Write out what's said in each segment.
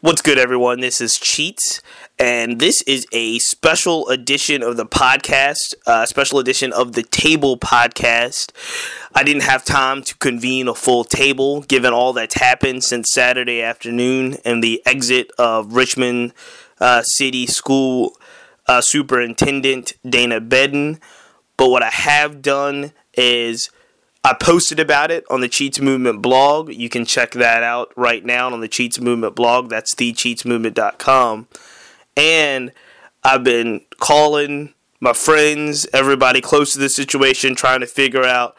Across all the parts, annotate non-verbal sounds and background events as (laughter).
What's good, everyone? This is Cheats, and this is a special edition of the podcast, a uh, special edition of the Table podcast. I didn't have time to convene a full table given all that's happened since Saturday afternoon and the exit of Richmond uh, City School uh, Superintendent Dana Bedden. But what I have done is I posted about it on the Cheats Movement blog. You can check that out right now on the Cheats Movement blog. That's thecheatsmovement.com. And I've been calling my friends, everybody close to the situation, trying to figure out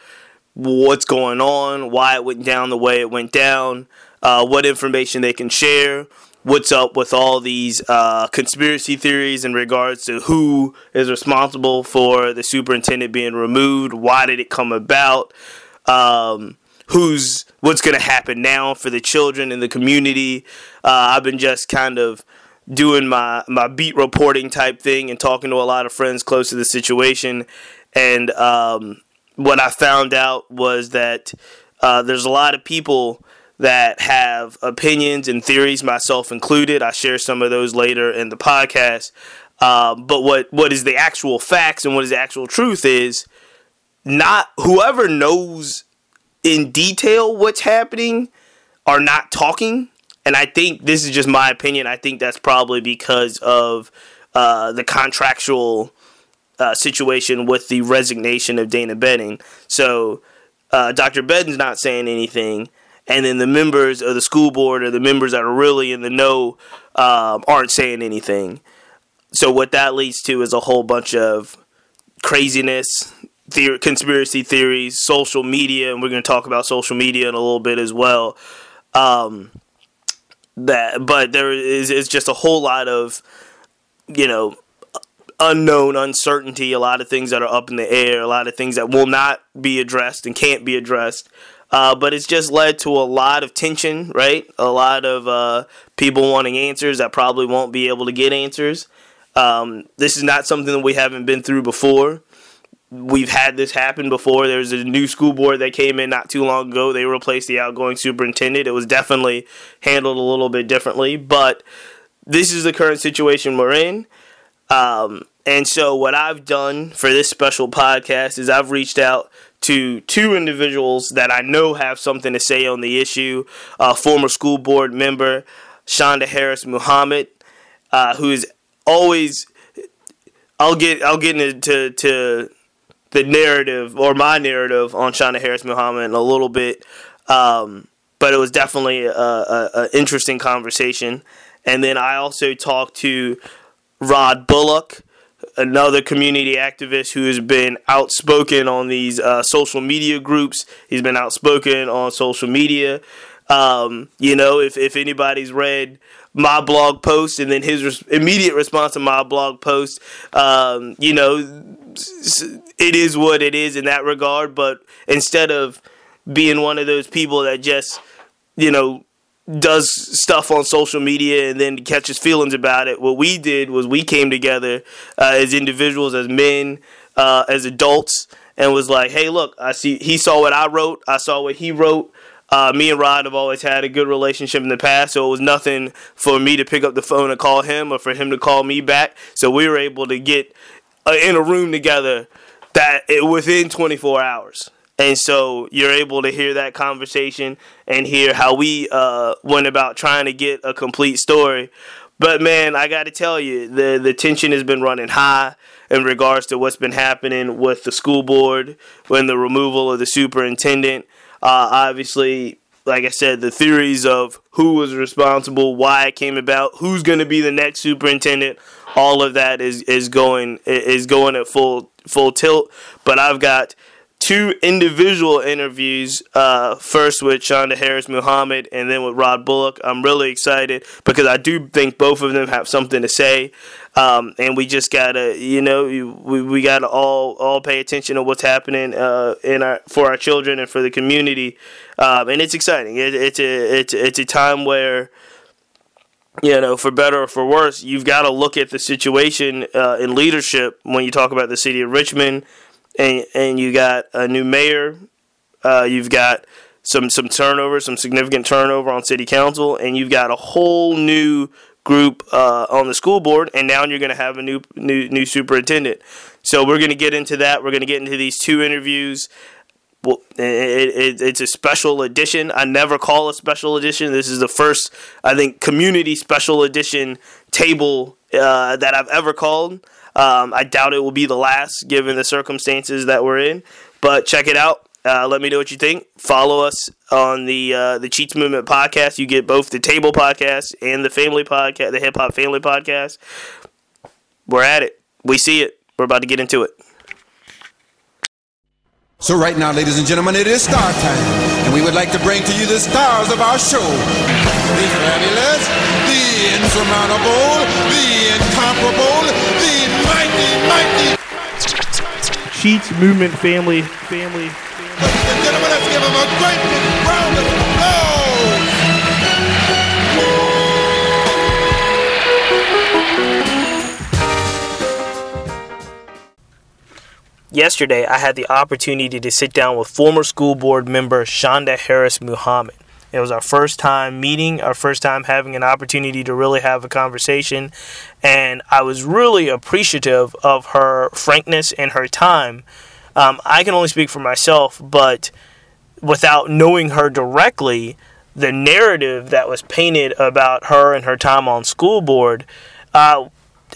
what's going on, why it went down the way it went down, uh, what information they can share, what's up with all these uh, conspiracy theories in regards to who is responsible for the superintendent being removed, why did it come about, um, who's what's going to happen now for the children in the community. Uh, I've been just kind of doing my my beat reporting type thing and talking to a lot of friends close to the situation, and um, what I found out was that uh, there's a lot of people that have opinions and theories, myself included. I share some of those later in the podcast. Um, but what what is the actual facts and what is the actual truth is not whoever knows in detail what's happening are not talking. And I think this is just my opinion. I think that's probably because of uh, the contractual uh, situation with the resignation of Dana Bedden. So uh, Dr. Bedden's not saying anything and then the members of the school board or the members that are really in the know um, aren't saying anything. So what that leads to is a whole bunch of craziness, theory, conspiracy theories, social media, and we're going to talk about social media in a little bit as well. Um, that, but there is is just a whole lot of, you know, unknown uncertainty, a lot of things that are up in the air, a lot of things that will not be addressed and can't be addressed. Uh, but it's just led to a lot of tension, right? A lot of uh, people wanting answers that probably won't be able to get answers. Um, this is not something that we haven't been through before. We've had this happen before. There's a new school board that came in not too long ago. They replaced the outgoing superintendent. It was definitely handled a little bit differently, but this is the current situation we're in. Um, and so, what I've done for this special podcast is I've reached out to two individuals that I know have something to say on the issue. A former school board member, Shonda Harris Muhammad, uh, who is always. I'll get I'll get into to the narrative or my narrative on Shonda Harris Muhammad in a little bit, um, but it was definitely a, a, a interesting conversation. And then I also talked to Rod Bullock another community activist who has been outspoken on these uh, social media groups. He's been outspoken on social media. Um, you know, if, if anybody's read my blog post and then his res- immediate response to my blog post, um, you know, it is what it is in that regard. But instead of being one of those people that just, you know, does stuff on social media and then catches feelings about it. What we did was we came together uh, as individuals, as men, uh, as adults, and was like, "Hey, look, I see." He saw what I wrote. I saw what he wrote. Uh, me and Rod have always had a good relationship in the past, so it was nothing for me to pick up the phone and call him, or for him to call me back. So we were able to get uh, in a room together that it, within 24 hours. And so you're able to hear that conversation and hear how we uh, went about trying to get a complete story. But man, I got to tell you, the the tension has been running high in regards to what's been happening with the school board when the removal of the superintendent. Uh, obviously, like I said, the theories of who was responsible, why it came about, who's going to be the next superintendent, all of that is is going is going at full full tilt. But I've got two individual interviews. Uh, first with Shonda Harris Muhammad, and then with Rod Bullock. I'm really excited because I do think both of them have something to say, um, and we just gotta, you know, we, we gotta all all pay attention to what's happening uh, in our for our children and for the community, um, and it's exciting. It, it's a it's it's a time where you know, for better or for worse, you've got to look at the situation uh, in leadership when you talk about the city of Richmond, and and you got a new mayor. Uh, you've got some some turnover, some significant turnover on city council, and you've got a whole new group uh, on the school board, and now you're going to have a new new new superintendent. So we're going to get into that. We're going to get into these two interviews. Well, it, it, it's a special edition. I never call a special edition. This is the first, I think, community special edition table uh, that I've ever called. Um, I doubt it will be the last, given the circumstances that we're in. But check it out. Uh, let me know what you think. Follow us on the uh, the Cheats Movement podcast. You get both the Table podcast and the Family podcast, the Hip Hop Family podcast. We're at it. We see it. We're about to get into it. So right now, ladies and gentlemen, it is star time, and we would like to bring to you the stars of our show. The fabulous, the insurmountable, the incomparable, the mighty, mighty. Cheats Movement Family, Family. Ladies and gentlemen, let's give them a great big round of applause. Yesterday, I had the opportunity to sit down with former school board member Shonda Harris Muhammad. It was our first time meeting, our first time having an opportunity to really have a conversation, and I was really appreciative of her frankness and her time. Um, I can only speak for myself, but without knowing her directly, the narrative that was painted about her and her time on school board, uh,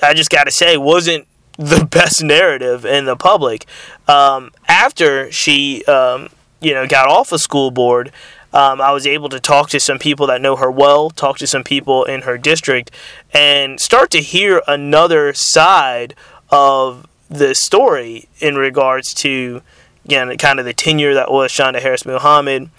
I just got to say, wasn't the (laughs) best narrative in the public. Um, after she, um, you know, got off of school board, um, I was able to talk to some people that know her well, talk to some people in her district, and start to hear another side of the story in regards to, again, kind of the tenure that was Shonda Harris Muhammad.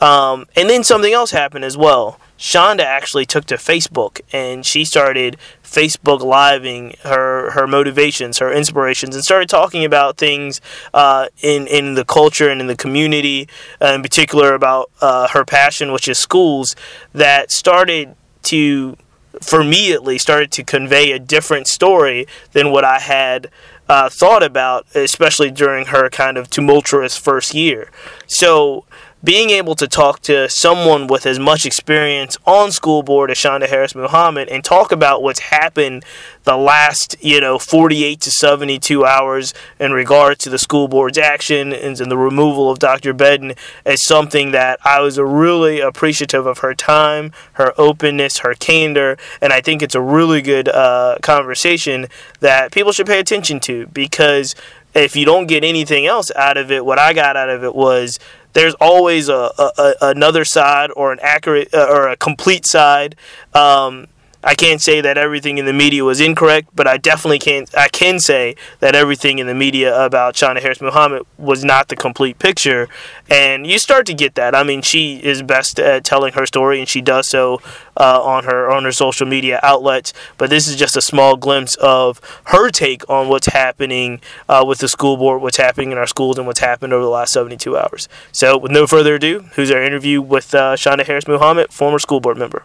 Um, and then something else happened as well. Shonda actually took to Facebook and she started Facebook living her her motivations, her inspirations, and started talking about things uh, in in the culture and in the community, uh, in particular about uh, her passion, which is schools, that started to, for me at least, started to convey a different story than what I had. Uh, thought about, especially during her kind of tumultuous first year. So, being able to talk to someone with as much experience on school board as Shonda Harris Muhammad and talk about what's happened the last, you know, 48 to 72 hours in regard to the school board's action and the removal of Dr. Bedden is something that I was really appreciative of her time, her openness, her candor, and I think it's a really good uh, conversation that people should pay attention to because if you don't get anything else out of it, what I got out of it was there's always a, a, a another side or an accurate uh, or a complete side. Um, I can't say that everything in the media was incorrect, but I definitely can't. I can say that everything in the media about Shonda Harris Muhammad was not the complete picture, and you start to get that. I mean, she is best at telling her story, and she does so uh, on her on her social media outlets. But this is just a small glimpse of her take on what's happening uh, with the school board, what's happening in our schools, and what's happened over the last 72 hours. So, with no further ado, who's our interview with uh, Harris Muhammad, former school board member.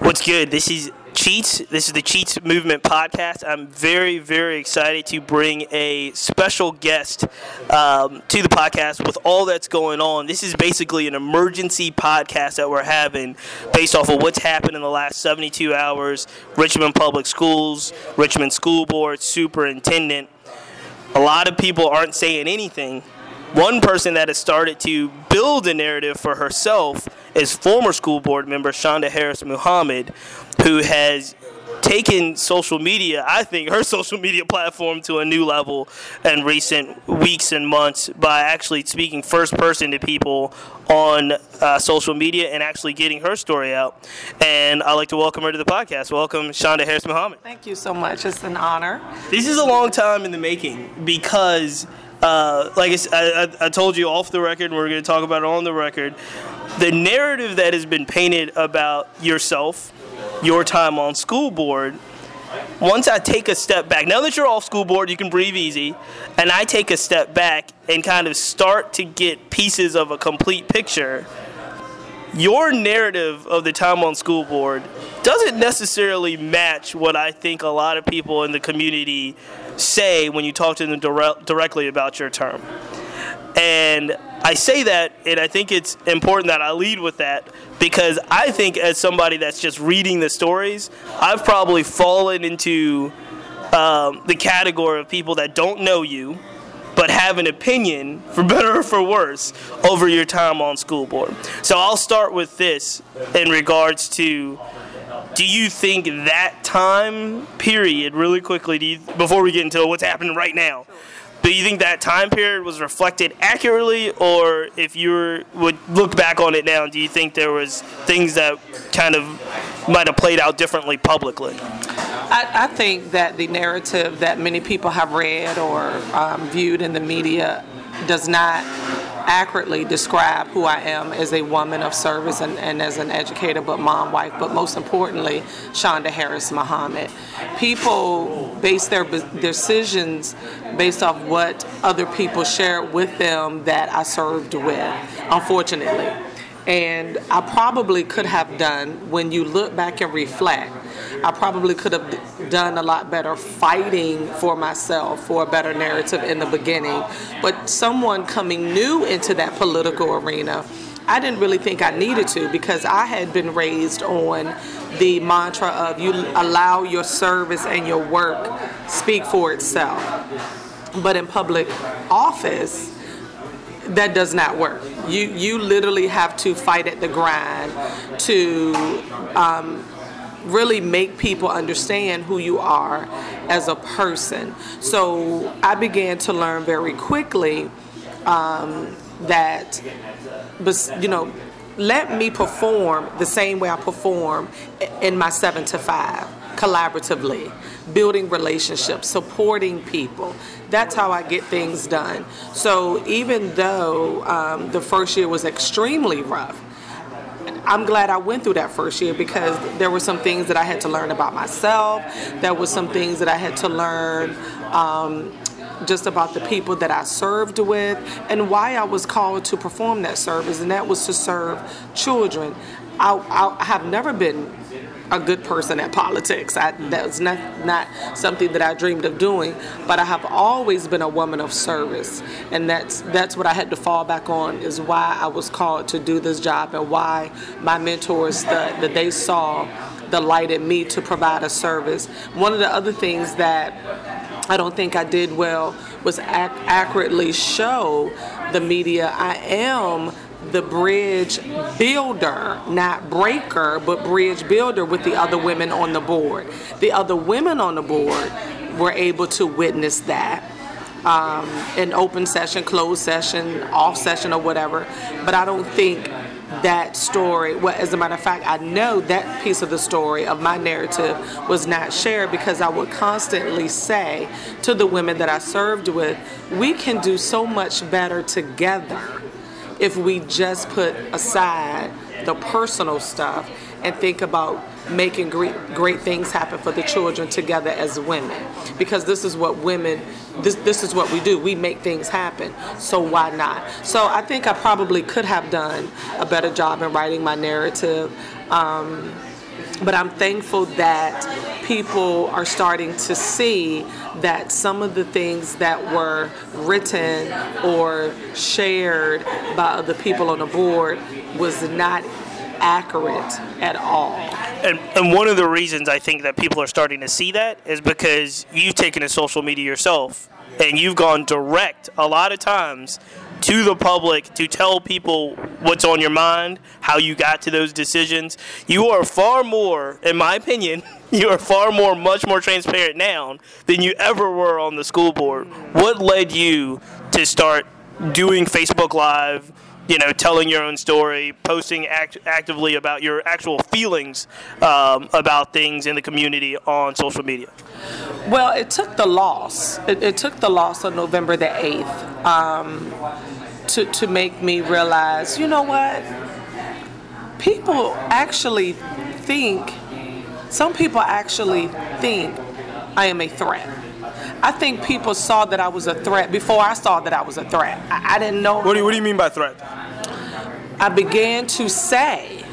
What's good? This is Cheats. This is the Cheats Movement podcast. I'm very, very excited to bring a special guest um, to the podcast with all that's going on. This is basically an emergency podcast that we're having based off of what's happened in the last 72 hours. Richmond Public Schools, Richmond School Board, Superintendent. A lot of people aren't saying anything. One person that has started to build a narrative for herself is former school board member Shonda Harris Muhammad, who has taken social media, I think, her (laughs) social media platform to a new level in recent weeks and months by actually speaking first person to people on uh, social media and actually getting her story out. And I'd like to welcome her to the podcast. Welcome, Shonda Harris Muhammad. Thank you so much. It's an honor. This is a long time in the making because. Uh, like I told you off the record, we're going to talk about it on the record. The narrative that has been painted about yourself, your time on school board, once I take a step back, now that you're off school board, you can breathe easy, and I take a step back and kind of start to get pieces of a complete picture. Your narrative of the time on school board doesn't necessarily match what I think a lot of people in the community say when you talk to them dire- directly about your term. And I say that, and I think it's important that I lead with that because I think, as somebody that's just reading the stories, I've probably fallen into um, the category of people that don't know you but have an opinion, for better or for worse, over your time on school board. So I'll start with this in regards to do you think that time period, really quickly, you, before we get into what's happening right now, do you think that time period was reflected accurately, or if you were, would look back on it now, do you think there was things that kind of might have played out differently publicly? I, I think that the narrative that many people have read or um, viewed in the media does not accurately describe who I am as a woman of service and, and as an educator, but mom, wife, but most importantly, Shonda Harris Muhammad. People base their decisions based off what other people share with them that I served with, unfortunately. And I probably could have done, when you look back and reflect, I probably could have done a lot better fighting for myself for a better narrative in the beginning. But someone coming new into that political arena, I didn't really think I needed to because I had been raised on the mantra of you allow your service and your work speak for itself. But in public office, that does not work. You you literally have to fight at the grind to um, really make people understand who you are as a person. So I began to learn very quickly um, that, you know, let me perform the same way I perform in my seven to five, collaboratively, building relationships, supporting people. That's how I get things done. So even though um, the first year was extremely rough, I'm glad I went through that first year because there were some things that I had to learn about myself. There were some things that I had to learn um, just about the people that I served with and why I was called to perform that service, and that was to serve children. I, I have never been a good person at politics. I, mm. was not not something that I dreamed of doing, but I have always been a woman of service, and that's that's what I had to fall back on. Is why I was called to do this job, and why my mentors that, that they saw the light in me to provide a service. One of the other things that I don't think I did well was ac- accurately show the media I am the bridge builder, not breaker, but bridge builder with the other women on the board. The other women on the board were able to witness that. Um, in open session, closed session, off session, or whatever. But I don't think that story, well, as a matter of fact, I know that piece of the story of my narrative was not shared because I would constantly say to the women that I served with, we can do so much better together if we just put aside the personal stuff and think about making great great things happen for the children together as women. Because this is what women this this is what we do. We make things happen. So why not? So i think i probably could have done a better job in writing my narrative. Um, but I'm thankful that people are starting to see that some of the things that were written or shared by other people on the board was not accurate at all. And, and one of the reasons I think that people are starting to see that is because you've taken to social media yourself and you've gone direct a lot of times to the public to tell people what's on your mind, how you got to those decisions. You are far more, in my opinion, (laughs) you are far more, much more transparent now than you ever were on the school board. What led you to start doing Facebook Live? you know, telling your own story, posting act- actively about your actual feelings um, about things in the community on social media? Well, it took the loss. It, it took the loss on November the 8th um, to, to make me realize, you know what? People actually think, some people actually think I am a threat. I think people saw that I was a threat before I saw that I was a threat. I, I didn't know. What do, you, what do you mean by threat? I began to say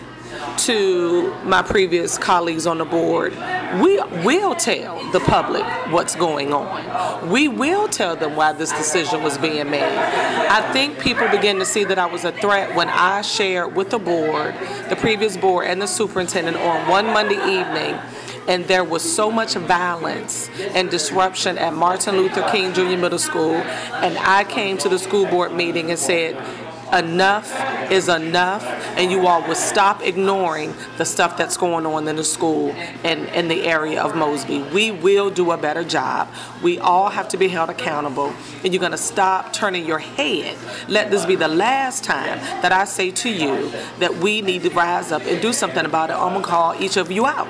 to my previous colleagues on the board, we will tell the public what's going on. We will tell them why this decision was being made. I think people begin to see that I was a threat when I shared with the board, the previous board, and the superintendent on one Monday evening and there was so much violence and disruption at Martin Luther King Jr. Middle School. And I came to the school board meeting and said, enough is enough and you all will stop ignoring the stuff that's going on in the school and in the area of Mosby. We will do a better job. We all have to be held accountable and you're going to stop turning your head. Let this be the last time that I say to you that we need to rise up and do something about it. I'm going to call each of you out.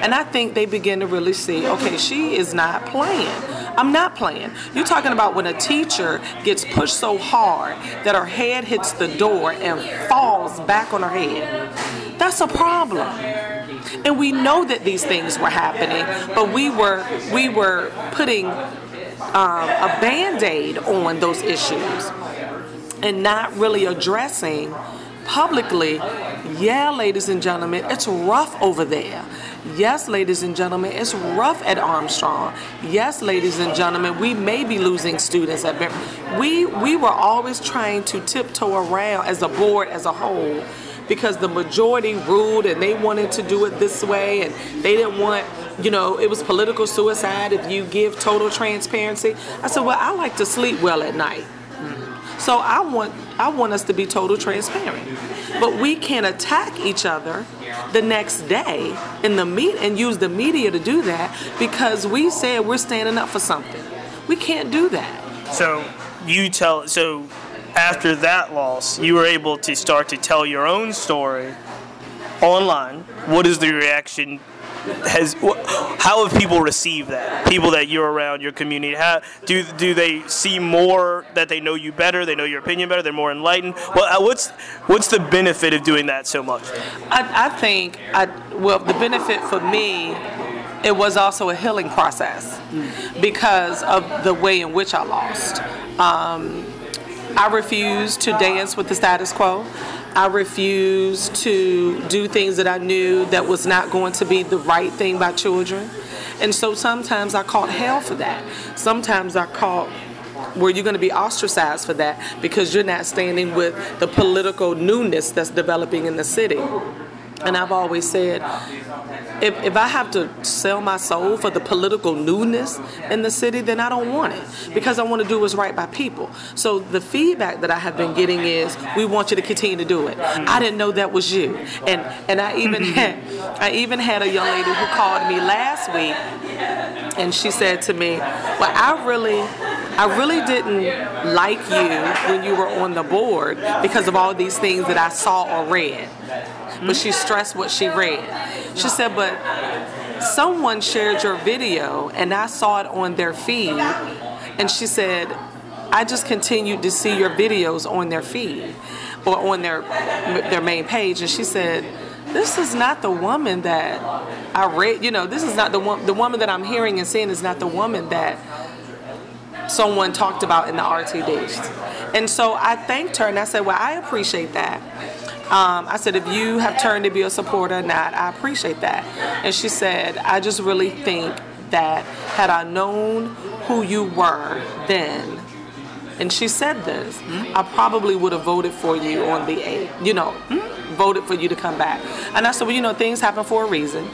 And I think they begin to really see, okay, she is not playing. I'm not playing. You're talking about when a teacher gets pushed so hard that her head hits the door and falls back on her head. That's a problem. And we know that these things were happening, but we were we were putting um, a band-aid on those issues and not really addressing publicly, yeah, ladies and gentlemen, it's rough over there. Yes, ladies and gentlemen, it's rough at Armstrong. Yes, ladies and gentlemen, we may be losing students at Ber- we we were always trying to tiptoe around as a board as a whole because the majority ruled and they wanted to do it this way and they didn't want you know it was political suicide if you give total transparency i said well i like to sleep well at night mm-hmm. so I want I want us to be total transparent. But we can't attack each other the next day in the meet and use the media to do that because we said we're standing up for something. We can't do that. So you tell so after that loss, you were able to start to tell your own story online. What is the reaction has how have people received that? People that you're around, your community, how do do they see more that they know you better, they know your opinion better, they're more enlightened? Well, uh, what's what's the benefit of doing that so much? I, I think I well the benefit for me it was also a healing process because of the way in which I lost. Um, I refused to dance with the status quo. I refused to do things that I knew that was not going to be the right thing by children. And so sometimes I caught hell for that. Sometimes I caught where you're going to be ostracized for that because you're not standing with the political newness that's developing in the city. And I've always said, if, if I have to sell my soul for the political newness in the city, then I don't want it because I want to do what's right by people. So the feedback that I have been getting is, we want you to continue to do it. I didn't know that was you, and and I even mm-hmm. had I even had a young lady who called me last week, and she said to me, "Well, I really." I really didn't like you when you were on the board because of all these things that I saw or read but she stressed what she read. She said, but someone shared your video and I saw it on their feed. And she said, I just continued to see your videos on their feed or on their their main page. And she said, this is not the woman that I read, you know, this is not the the woman that I'm hearing and seeing is not the woman that someone talked about in the RTD. And so I thanked her and I said, Well, I appreciate that. Um, I said, if you have turned to be a supporter or not, I appreciate that. And she said, I just really think that had I known who you were then, and she said this, mm-hmm. I probably would have voted for you on the 8th, you know, mm-hmm. voted for you to come back. And I said, well, you know, things happen for a reason.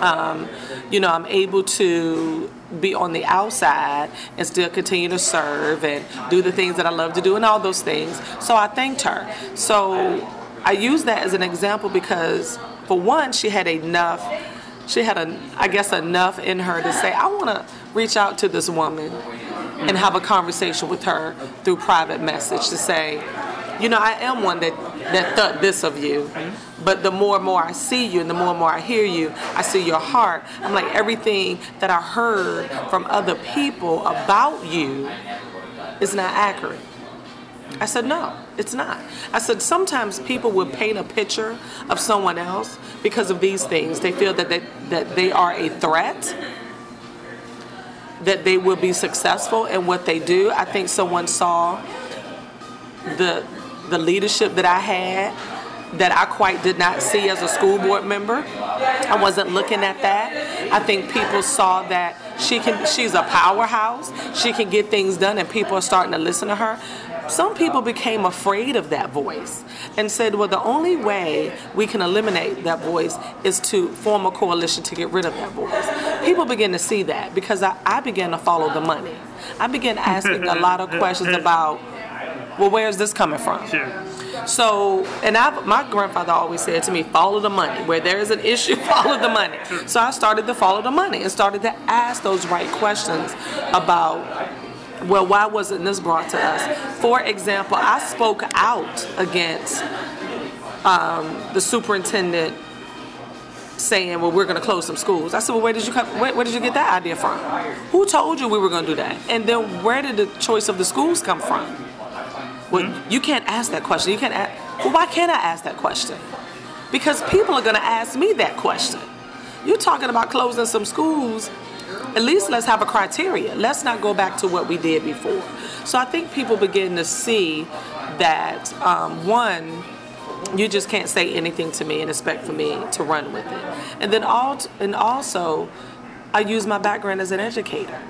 Um, you know, I'm able to be on the outside and still continue to serve and do the things that I love to do and all those things. So I thanked her. So I use that as an example because, for one, she had enough. She had a, I guess, enough in her to say, I want to reach out to this woman and have a conversation with her through private message to say, you know, I am one that that thought this of you. But the more and more I see you and the more and more I hear you, I see your heart. I'm like everything that I heard from other people about you is not accurate. I said, no, it's not. I said, sometimes people will paint a picture of someone else because of these things. They feel that they, that they are a threat, that they will be successful in what they do. I think someone saw the, the leadership that I had that I quite did not see as a school board member. I wasn't looking at that. I think people saw that she can she's a powerhouse. She can get things done and people are starting to listen to her. Some people became afraid of that voice and said, well, the only way we can eliminate that voice is to form a coalition to get rid of that voice. People begin to see that because I, I began to follow the money. I began asking a lot of questions about, well, where's this coming from? So, and I, my grandfather always said to me, follow the money. Where there is an issue, (laughs) follow the money. So I started to follow the money and started to ask those right questions about well, why wasn't this brought to us? For example, I spoke out against um, the superintendent saying, "Well, we're going to close some schools." I said, "Well, where did you come? Where, where did you get that idea from? Who told you we were going to do that? And then where did the choice of the schools come from?" Well, mm-hmm. you can't ask that question. You can't ask. Well, why can't I ask that question? Because people are going to ask me that question. You're talking about closing some schools at least let's have a criteria. Let's not go back to what we did before. So I think people begin to see that um, one, you just can't say anything to me and expect for me to run with it. And then all, and also, I use my background as an educator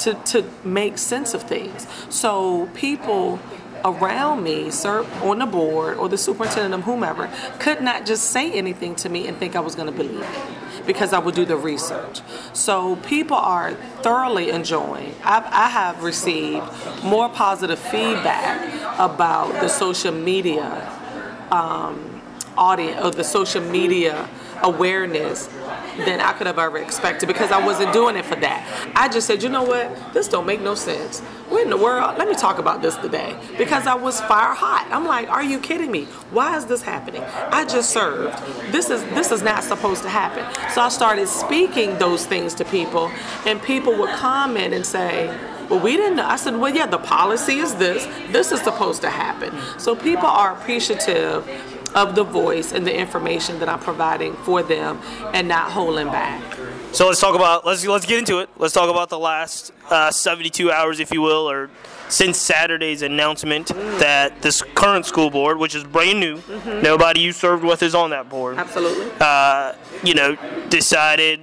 to, to make sense of things. So people around me, sir, on the board or the superintendent of whomever, could not just say anything to me and think I was going to believe it because I would do the research. So people are thoroughly enjoying. I've, I have received more positive feedback about the social media um, audience or the social media awareness than I could have ever expected because I wasn't doing it for that. I just said, you know what, this don't make no sense. What in the world? Let me talk about this today because I was fire hot. I'm like, are you kidding me? Why is this happening? I just served. This is this is not supposed to happen. So I started speaking those things to people, and people would comment and say, well, we didn't know. I said, well, yeah, the policy is this. This is supposed to happen. So people are appreciative of the voice and the information that I'm providing for them and not holding back. So let's talk about let's let's get into it. Let's talk about the last uh, 72 hours, if you will, or since Saturday's announcement mm. that this current school board, which is brand new, mm-hmm. nobody you served with is on that board. Absolutely. Uh, you know, decided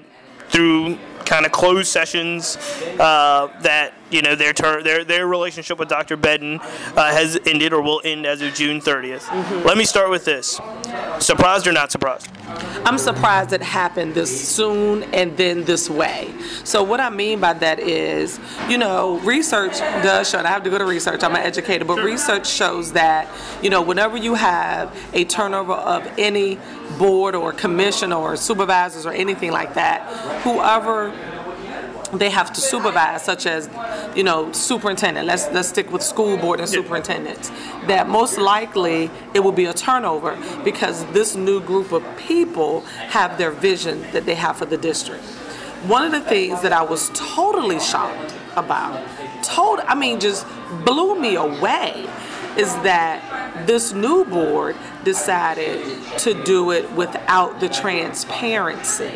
through kind of closed sessions uh, that you know their ter- their their relationship with Dr. Bedden uh, has ended or will end as of June 30th. Mm-hmm. Let me start with this: surprised or not surprised? I'm surprised it happened this soon and then this way. So what I mean by that is, you know, research does show. I have to go to research. I'm an educator, but research shows that you know whenever you have a turnover of any board or commission or supervisors or anything like that, whoever they have to supervise, such as, you know, superintendent. Let's let's stick with school board and superintendents. That most likely it will be a turnover because this new group of people have their vision that they have for the district. One of the things that I was totally shocked about, told I mean, just blew me away, is that this new board decided to do it without the transparency.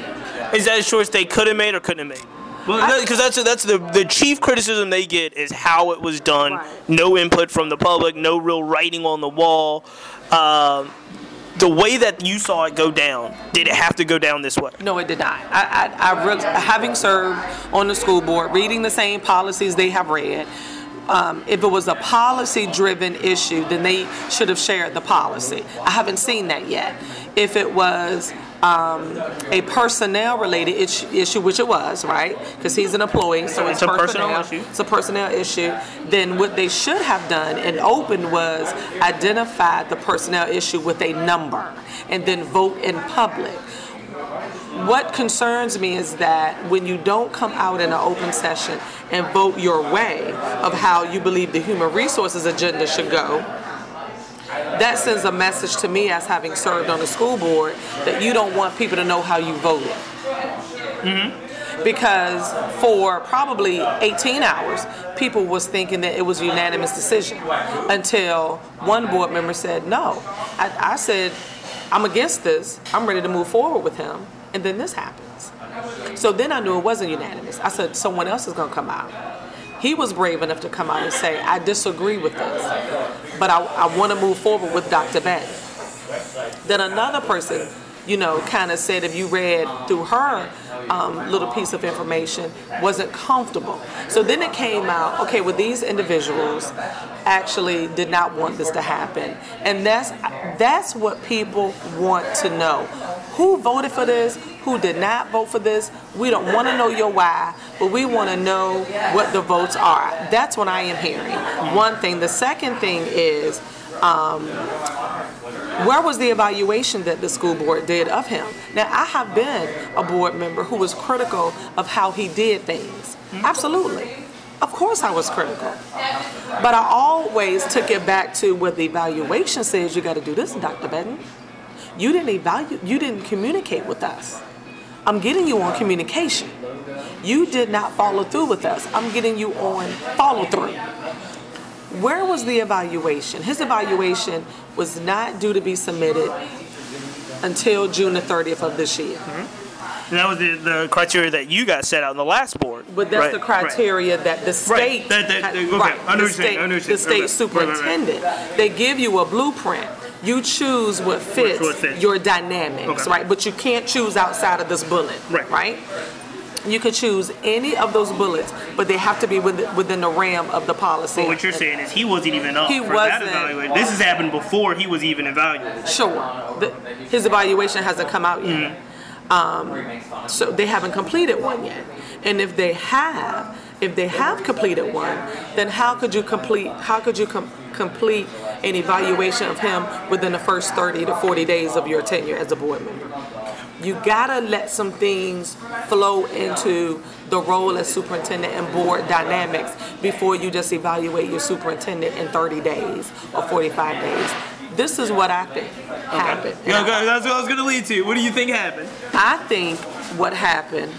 Is that a choice they could have made or couldn't have made? Because that's that's the the chief criticism they get is how it was done. Right. No input from the public, no real writing on the wall. Um, the way that you saw it go down, did it have to go down this way? No, it did not. I, I, I really, having served on the school board, reading the same policies they have read. Um, if it was a policy driven issue, then they should have shared the policy. I haven't seen that yet. If it was um, a personnel related issue, which it was, right? Because he's an employee, so it's, it's a personnel, issue. It's a personnel issue. Then what they should have done and opened was identify the personnel issue with a number and then vote in public. What concerns me is that when you don't come out in an open session and vote your way of how you believe the human resources agenda should go, that sends a message to me as having served on the school board that you don't want people to know how you voted. Mm-hmm. Because for probably 18 hours, people was thinking that it was a unanimous decision until one board member said, no. I, I said, I'm against this. I'm ready to move forward with him. And then this happens. So then I knew it wasn't unanimous. I said, someone else is going to come out. He was brave enough to come out and say, I disagree with this, but I, I want to move forward with Dr. Bedden. Then another person, you know, kind of said if you read through her um, little piece of information, wasn't comfortable. So then it came out, okay, well, these individuals actually did not want this to happen. And that's, that's what people want to know. Who voted for this? Who did not vote for this? We don't want to know your why, but we want to know what the votes are. That's what I am hearing. One thing. The second thing is, um, where was the evaluation that the school board did of him? Now, I have been a board member who was critical of how he did things. Absolutely. Of course, I was critical. But I always took it back to what the evaluation says you got to do this, Dr. Bedden. You didn't evaluate, you didn't communicate with us. I'm getting you on communication. You did not follow through with us. I'm getting you on follow through. Where was the evaluation? His evaluation was not due to be submitted until June the 30th of this year. And that was the, the criteria that you guys set out in the last board. But that's Right, the right. criteria that the state, That- that- had- okay, I right, know the what you're saying, state, I know what you're the saying. state Right, right, right, right. superintendent. They give you a blueprint. You choose what fits what fits. your dynamics, Okay. right? But you can't choose outside of this bullet, Right. right? You could choose any of those bullets, but they have to be within, within the ram of the policy. But what you're saying is he wasn't even up He for wasn't. evaluation. This has happened before he was even evaluated. Sure. The, his evaluation hasn't come out yet. Um, so they haven't completed one yet. And if they have, if they have completed one, then how could you complete? How could you com- complete an evaluation of him within the first 30 to 40 days of your tenure as a board member? You gotta let some things flow into the role as superintendent and board dynamics before you just evaluate your superintendent in 30 days or 45 days. This is what I think happened. Yeah, okay, that's what I was going to lead to. What do you think happened? I think what happened,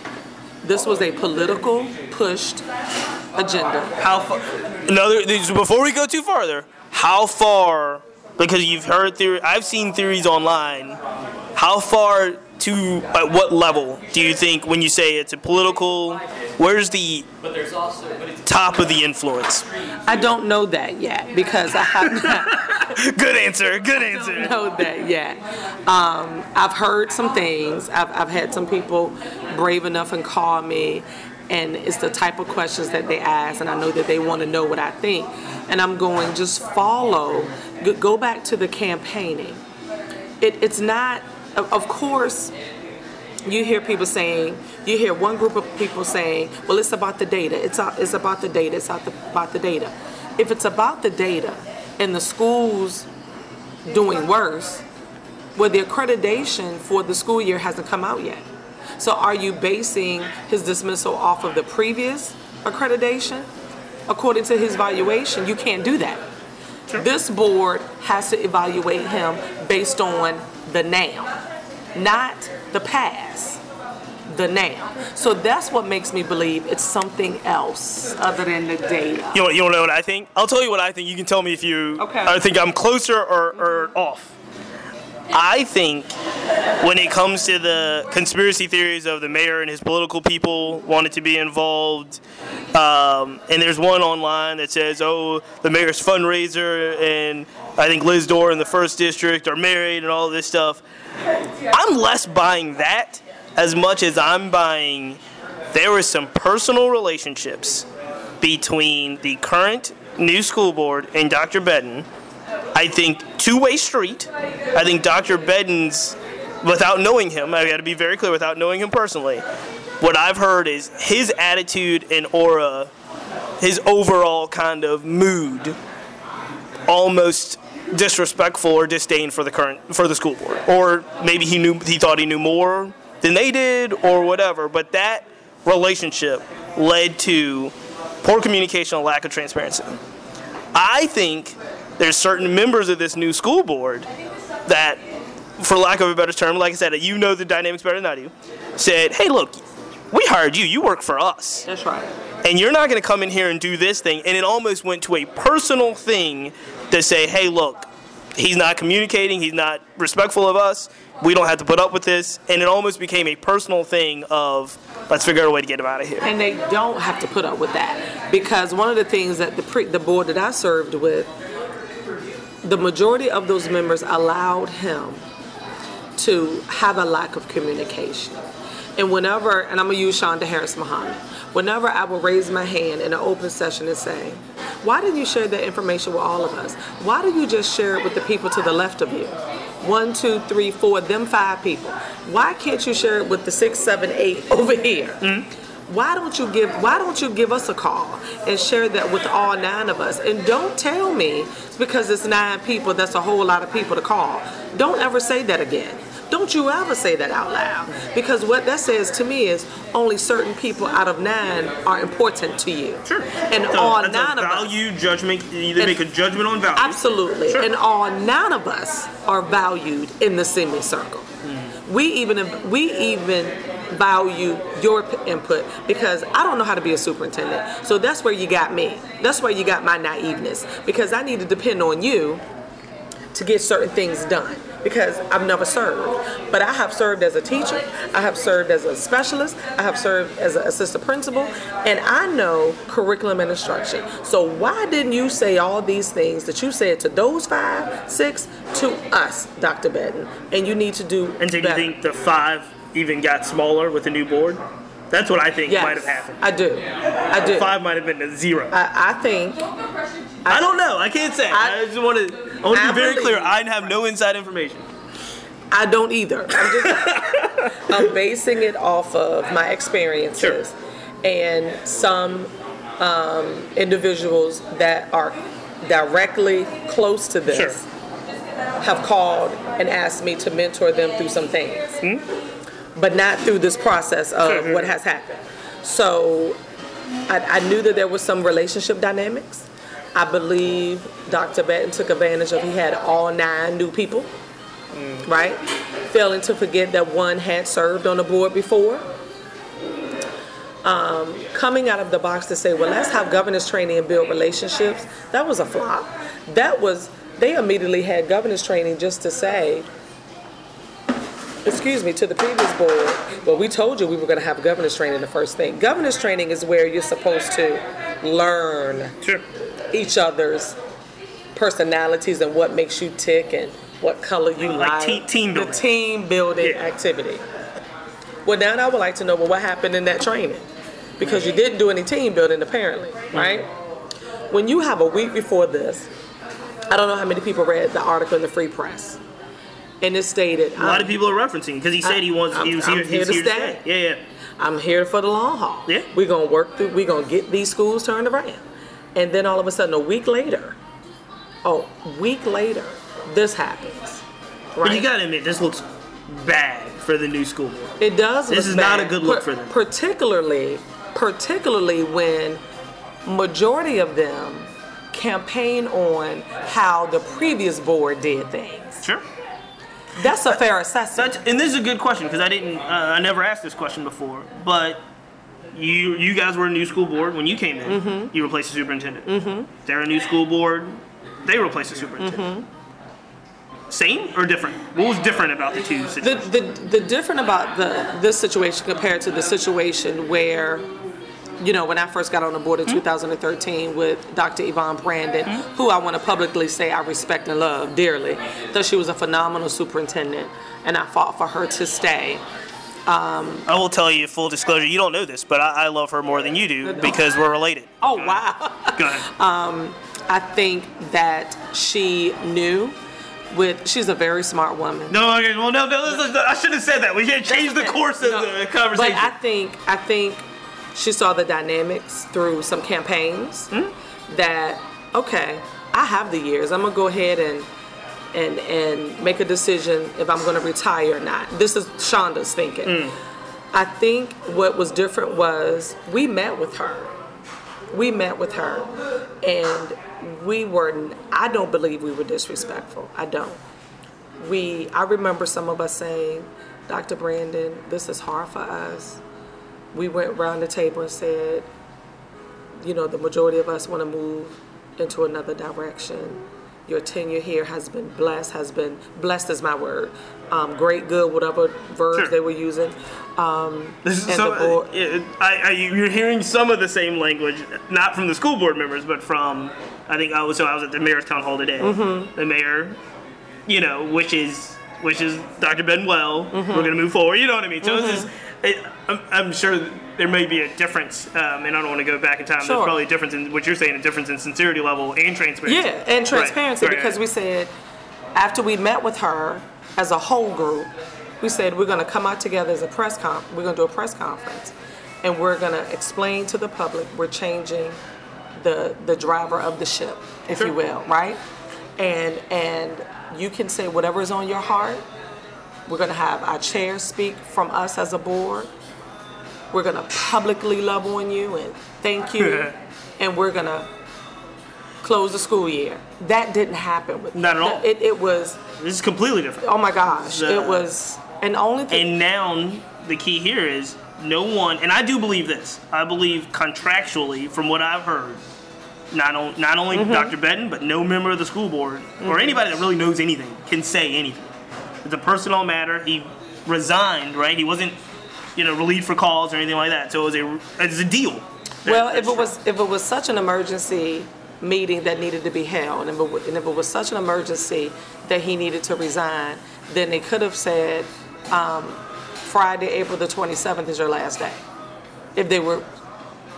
this was a political pushed agenda. How far? Another. Before we go too farther, how far? Because you've heard theory, I've seen theories online. How far to at what level do you think when you say it's a political? Where's the top of the influence? I don't know that yet because I have not (laughs) Good answer. Good answer. I don't know that yet. Um, I've heard some things. I've, I've had some people brave enough and call me, and it's the type of questions that they ask, and I know that they want to know what I think. And I'm going, just follow, go back to the campaigning. It, it's not, of course, you hear people saying, you hear one group of people saying, well, it's about the data. It's, a- it's about the data. It's about the, about the data. If it's about the data and the schools doing worse, well, the accreditation for the school year hasn't come out yet. So are you basing his dismissal off of the previous accreditation? According to his valuation, you can't do that. This board has to evaluate him based on the now, not the past, the now. So that's what makes me believe it's something else other than the data. You want, you want to know what I think? I'll tell you what I think. You can tell me if you Okay. I think I'm closer or, or off. I think when it comes to the conspiracy theories of the mayor and his political people wanted to be involved, um, and there's one online that says, oh, the mayor's fundraiser and I think Liz Doerr in the first district are married and all this stuff. I'm less buying that as much as I'm buying there was some personal relationships between the current new school board and Dr. Bedden. I think two-way street. I think Dr. Bedden's, without knowing him, I got to be very clear, without knowing him personally, what I've heard is his attitude and aura, his overall kind of mood, almost disrespectful or disdain for the current for the school board, or maybe he knew he thought he knew more than they did, or whatever. But that relationship led to poor communication and lack of transparency. I think there's certain members of this new school board that, for lack of a better term, like I said, you know the dynamics better than I do, said, hey, look, we hired you. You work for us. That's right. And you're not going to come in here and do this thing. And it almost went to a personal thing to say, hey, look, he's not communicating. He's not respectful of us. We don't have to put up with this. And it almost became a personal thing of, let's figure out a way to get him out of here. And they don't have to put up with that because one of the things that the pre- the board that I served with, the majority of those members allowed him to have a lack of communication. And whenever, and I'm gonna use Shonda Harris Muhammad, whenever I will raise my hand in an open session and say, why didn't you share that information with all of us? Why do you just share it with the people to the left of you? One, two, three, four, them five people. Why can't you share it with the six, seven, eight (laughs) over here? Mm-hmm. Why don't you give why don't you give us a call and share that with all nine of us? And don't tell me because it's nine people, that's a whole lot of people to call. Don't ever say that again. Don't you ever say that out loud. Because what that says to me is only certain people out of nine are important to you. Sure. And So all nine of us. value judgment. You make a judgment on value. Absolutely. Sure. And all nine of us are valued in the semicircle. Hmm. We even we even value your input because I don't know how to be a superintendent. So that's where you got me. That's where you got my naiveness because I need to depend on you to get certain things done because I've never served. But I have served as a teacher, I have served as a specialist, I have served as an assistant principal, and I know curriculum and instruction. So why didn't you say all these things that you said to those five, six, to us, Dr. Bedden? And you need to do and do you think the five even got smaller with the new board? That's what I think yes, might have happened. I do. I do. Five might have been a zero. I, I think I don't know. I can't say. I, I- just want to. I want to be very clear. I have no inside information. I don't either. I'm just (laughs) I'm basing it off of my experiences and some um, individuals that are directly close to this Sure. have called and asked me to mentor them through some things, but not through this process of Hmm? Sure, what has happened. So I, I knew that there was some relationship dynamics. I believe Dr. Bedden took advantage of he had all nine new people, right? Failing to forget that one had served on the board before. Um, coming out of the box to say, well, let's have governance training and build relationships, that was a flop. That was, they immediately had governance training just to say, excuse me, to the previous board, well, we told you we were going to have governance training the first thing. Governance training is where you're supposed to learn Sure. each other's personalities and what makes you tick and what color you Like like. team- team the team building Yeah. activity. Well, now I would like to know well, what happened in that training because you didn't do any team building apparently, Mm-hmm. right? When you have a week before this, I don't know how many people read the article in the Free Press, and it stated, A lot of people are referencing because he said he wants. I'm- he was I'm here. here He's to here to stay. stay. Yeah, yeah. I'm here for the long haul. Yeah. We're gonna work through. We're gonna get these schools turned around, and then all of a sudden, a week later, oh, week later, this happens. Right? But you gotta admit, this looks bad for the new school board. It does. This is not a good look for them. Particularly, particularly when majority of them campaign on how the previous board did things. Sure. That's a fair assessment. That's, and this is a good question because I didn't. Uh, I never asked this question before, but. You you guys were a new school board when you came in. Mm-hmm. You replaced the superintendent. Mm-hmm. They're a new school board. They replaced the superintendent. Mm-hmm. Same or different? What was different about the two The, the, the different about the this situation compared to the situation where you know when I first got on the board in mm-hmm. 2013 with Dr. Yvonne Brandon, mm-hmm. who I want to publicly say I respect and love dearly, that she was a phenomenal superintendent, and I fought for her to stay. Um, I will tell you full disclosure. You don't know this, but I, I love her more than you do because we're related. Oh wow! Go ahead. (laughs) Um, I think that she knew. With she's a very smart woman. No, okay, well, no, no, I shouldn't have said that. We can't change the (laughs) course of No, the conversation. But I think I think she saw the dynamics through some campaigns Hmm? that okay, I have the years. I'm gonna go ahead and and and make a decision if I'm gonna retire or not. This is Shonda's thinking. Hmm. I think what was different was we met with her. We met with her and we were I don't believe we were disrespectful. I don't we I remember some of us saying, Dr. Brandon, this is hard for us. We went around the table and said, you know, the majority of us want to move into another direction. Your tenure here has been blessed, has been blessed is my word. Um, great, good, whatever verbs Sure. they were using. This is so, board- uh, I, I, you're hearing some of the same language, not from the school board members, but from I think I was so I was at the mayor's town hall today. Mm-hmm. The mayor, you know, which is which is Dr. Benwell. Mm-hmm. We're going to move forward. You know what I mean? So this is, it, I'm, I'm sure there may be a difference, um, and I don't want to go back in time. Sure. There's probably a difference in what you're saying, a difference in sincerity level and transparency. Yeah, and transparency right, because right. we said after we met with her as a whole group, we said we're going to come out together as a press con. We're going to do a press conference, and we're going to explain to the public we're changing the the driver of the ship, if Sure. you will, right? And and you can say whatever is on your heart. We're going to have our chair speak from us as a board. We're going to publicly love on you and thank you, (laughs) and we're going to close the school year. That didn't happen with Not at all. It, it was This is completely different. oh my gosh, it was and only thing And now the key here is no one, and I do believe this. I believe contractually, from what I've heard, not on, not only Mm-hmm. Dr. Bedden, but no member of the school board or anybody that really knows anything can say anything. It's a personal matter. He resigned, right? He wasn't, you know, relieved for calls or anything like that. So it was a it's a deal. Well, if it was if it was such an emergency meeting that needed to be held, and if it, and if it was such an emergency that he needed to resign, then they could have said um, Friday, April the 27th is your last day. If they were,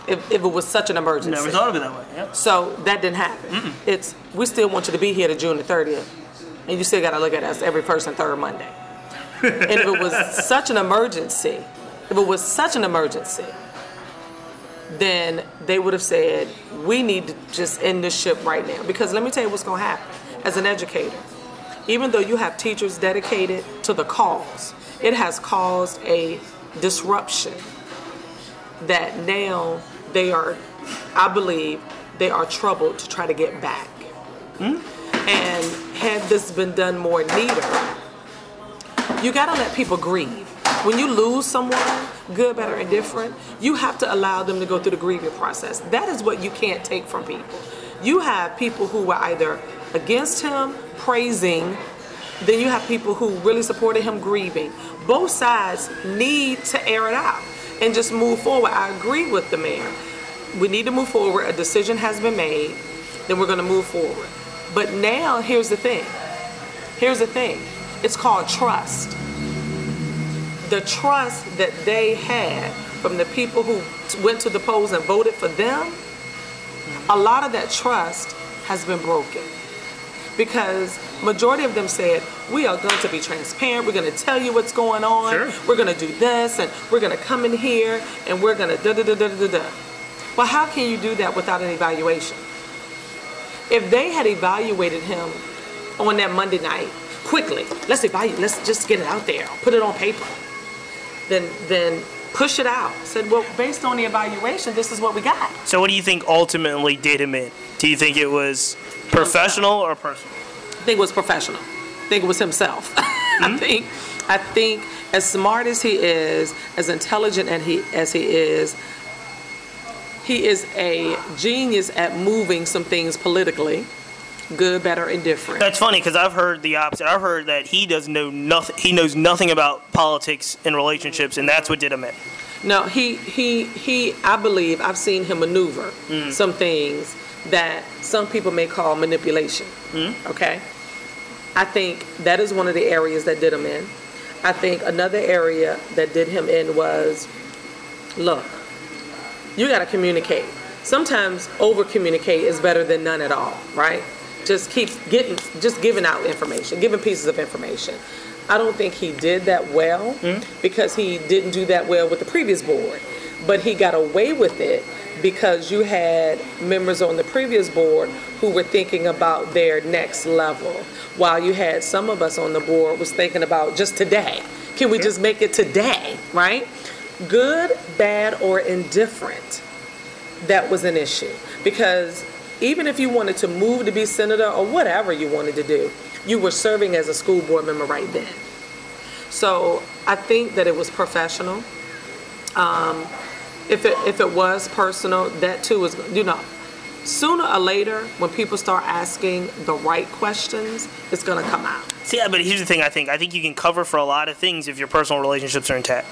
if, if it was such an emergency. never thought of it that way. Yep. So that didn't happen. It's we still want you to be here to June the 30th, and you still got to look at us every first and third Monday. and if it was such an emergency, if it was such an emergency, then they would have said we need to just end this ship right now. Because let me tell you what's going to happen. As an educator, even though you have teachers dedicated to the cause, it has caused a disruption that now they are, I believe, they are troubled to try to get back. Hmm? And had this been done more neater, you got to let people grieve. When you lose someone, good, better, and different, you have to allow them to go through the grieving process. That is what you can't take from people. You have people who were either against him, praising, then you have people who really supported him grieving. Both sides need to air it out and just move forward. I agree with the mayor. We need to move forward. A decision has been made, then we're going to move forward. But now, here's the thing. Here's the thing. It's called trust. The trust that they had from the people who went to the polls and voted for them, a lot of that trust has been broken. Because majority of them said, we are going to be transparent, we're going to tell you what's going on, Sure. we're going to do this, and we're going to come in here, and we're going to da da da da da da. Well, how can you do that without an evaluation? If they had evaluated him on that Monday night, quickly, let's evaluate, let's just get it out there, put it on paper, then then push it out. Said, well, based on the evaluation, this is what we got. So what do you think ultimately did him in? Do you think it was professional or personal? I think it was professional. I think it was himself. (laughs) I hmm? think I think as smart as he is, as intelligent and he as he is, he is a genius at moving some things politically, good, better, and different. That's funny because I've heard the opposite. I've heard that he does know nothing. He knows nothing about politics and relationships, and that's what did him in. No, he he he. I believe I've seen him maneuver mm. some things that some people may call manipulation. Mm. Okay, I think that is one of the areas that did him in. I think another area that did him in was, look, you got to communicate. Sometimes over communicate is better than none at all, right? Just keeps getting, just giving out information, giving pieces of information. I don't think he did that well mm-hmm. because he didn't do that well with the previous board, but he got away with it because you had members on the previous board who were thinking about their next level, while you had some of us on the board was thinking about just today. Can we mm-hmm. just make it today, right? Good, bad, or indifferent that was an issue because even if you wanted to move to be senator or whatever you wanted to do, you were serving as a school board member right then. So I think that it was professional. Um, if it if it was personal, that too is you know. Sooner or later, when people start asking the right questions, it's gonna come out. See, but here's the thing. I think I think you can cover for a lot of things if your personal relationships are intact.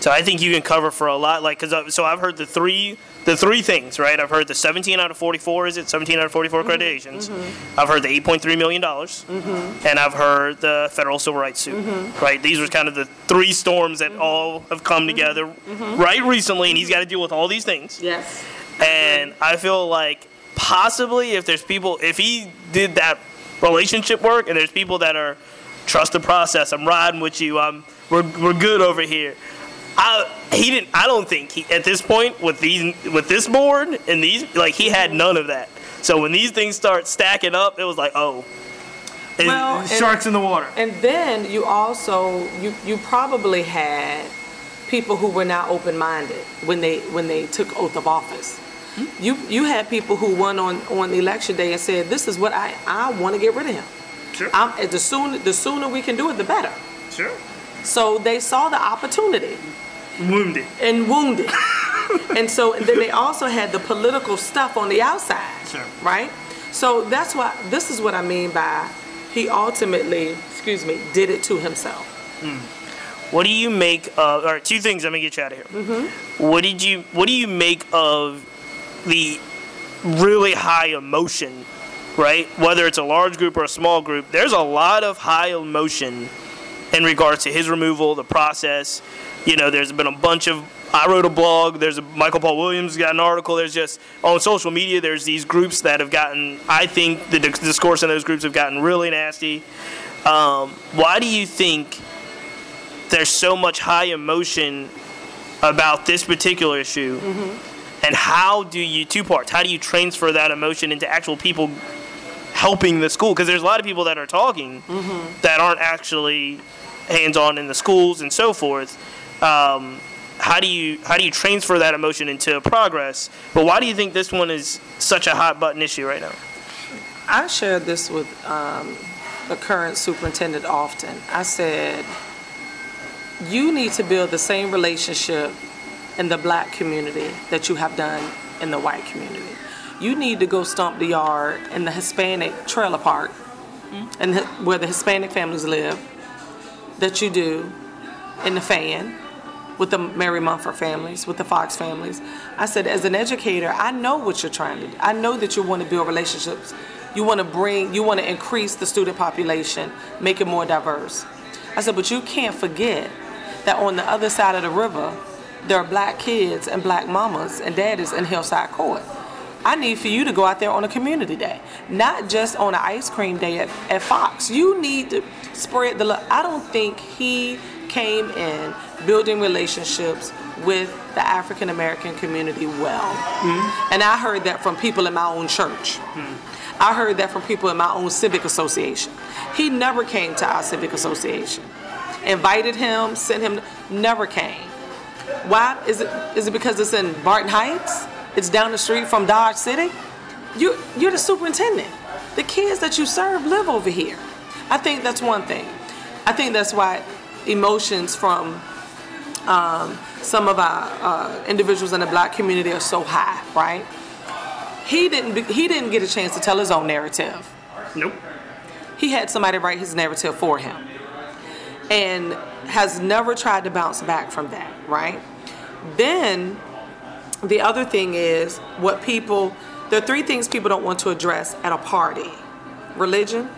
So I think you can cover for a lot. Like, cause so I've heard the three the three things, right? I've heard the 17 out of 44. Is it 17 out of 44 Mm-hmm. accreditations? I've heard the 8.3 million dollars, and I've heard the federal civil rights suit. Mm-hmm. Right? These were kind of the three storms that all have come together Mm-hmm. right recently, and he's got to deal with all these things. Yes. And I feel like possibly if there's people, if he did that relationship work, and there's people that are trust the process, I'm riding with you, I'm we're, we're good over here. I he didn't. I don't think he at this point with these with this board and these like he had none of that. So when these things start stacking up, it was like oh, it- Well, and- sharks in the water. And then you also you you probably had people who were not open-minded when they when they took oath of office. Hmm? You you had people who won on on election day and said, "This is what I I want to get rid of him. Sure, I'm, the sooner the sooner we can do it, the better." sure. So they saw the opportunity Wounded. and wounded. (laughs) and so and then they also had the political stuff on the outside. Sure. Right? So that's why this is what I mean by he ultimately, excuse me, did it to himself. What do you make of? Or two things. I'm gonna get you out of here. Mm-hmm. What did you? What do you make of the really high emotion? Right, whether it's a large group or a small group, there's a lot of high emotion in regards to his removal, the process. You know, there's been a bunch of. I wrote a blog. There's a Michael Paul Williams got an article. There's just on social media. There's these groups that have gotten. I think the discourse in those groups have gotten really nasty. Um, why do you think there's so much high emotion about this particular issue? And how do you two parts? How do you transfer that emotion into actual people helping the school? Because there's a lot of people that are talking that aren't actually hands-on in the schools and so forth. Um, how do you how do you transfer that emotion into progress? But why do you think this one is such a hot button issue right now? I shared this with um, the current superintendent often. I said, you need to build the same relationship in the black community that you have done in the white community. You need to go stomp the yard in the Hispanic trailer park, and where the Hispanic families live, that you do in the fan with the Mary Munford families, with the Fox families. I said, as an educator, I know what you're trying to do. I know that you want to build relationships. You want to bring, you want to increase the student population, make it more diverse. I said, but you can't forget that on the other side of the river, there are black kids and black mamas and daddies in Hillside Court. I need for you to go out there on a community day, not just on an ice cream day at, at Fox. You need to spread the love. I don't think he came in building relationships with the African American community well. Mm-hmm. And I heard that from people in my own church. Mm-hmm. I heard that from people in my own civic association. He never came to our civic association. Invited him, sent him, never came. Why? Is it is it because it's in Barton Heights? It's down the street from Dodge City? You you're the superintendent. The kids that you serve live over here. I think that's one thing. I think that's why emotions from um, some of our uh, individuals in the black community are so high, right? He didn't be, he didn't get a chance to tell his own narrative. Nope. He had somebody write his narrative for him and has never tried to bounce back from that, right? Then the other thing is what people, there are three things people don't want to address at a party religion,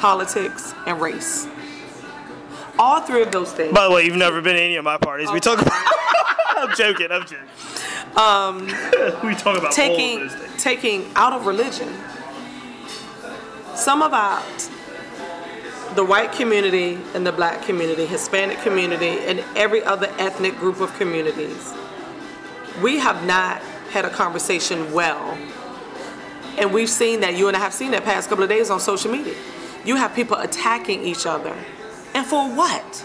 politics, and race. All three of those things. By the way, you've never been to any of my parties. We talk about. (laughs) I'm joking. I'm joking. Um, (laughs) we talk about all taking of those things. taking out of religion some of our the white community and the black community hispanic community and every other ethnic group of communities we have not had a conversation well and we've seen that you and i have seen that past couple of days on social media you have people attacking each other and for what?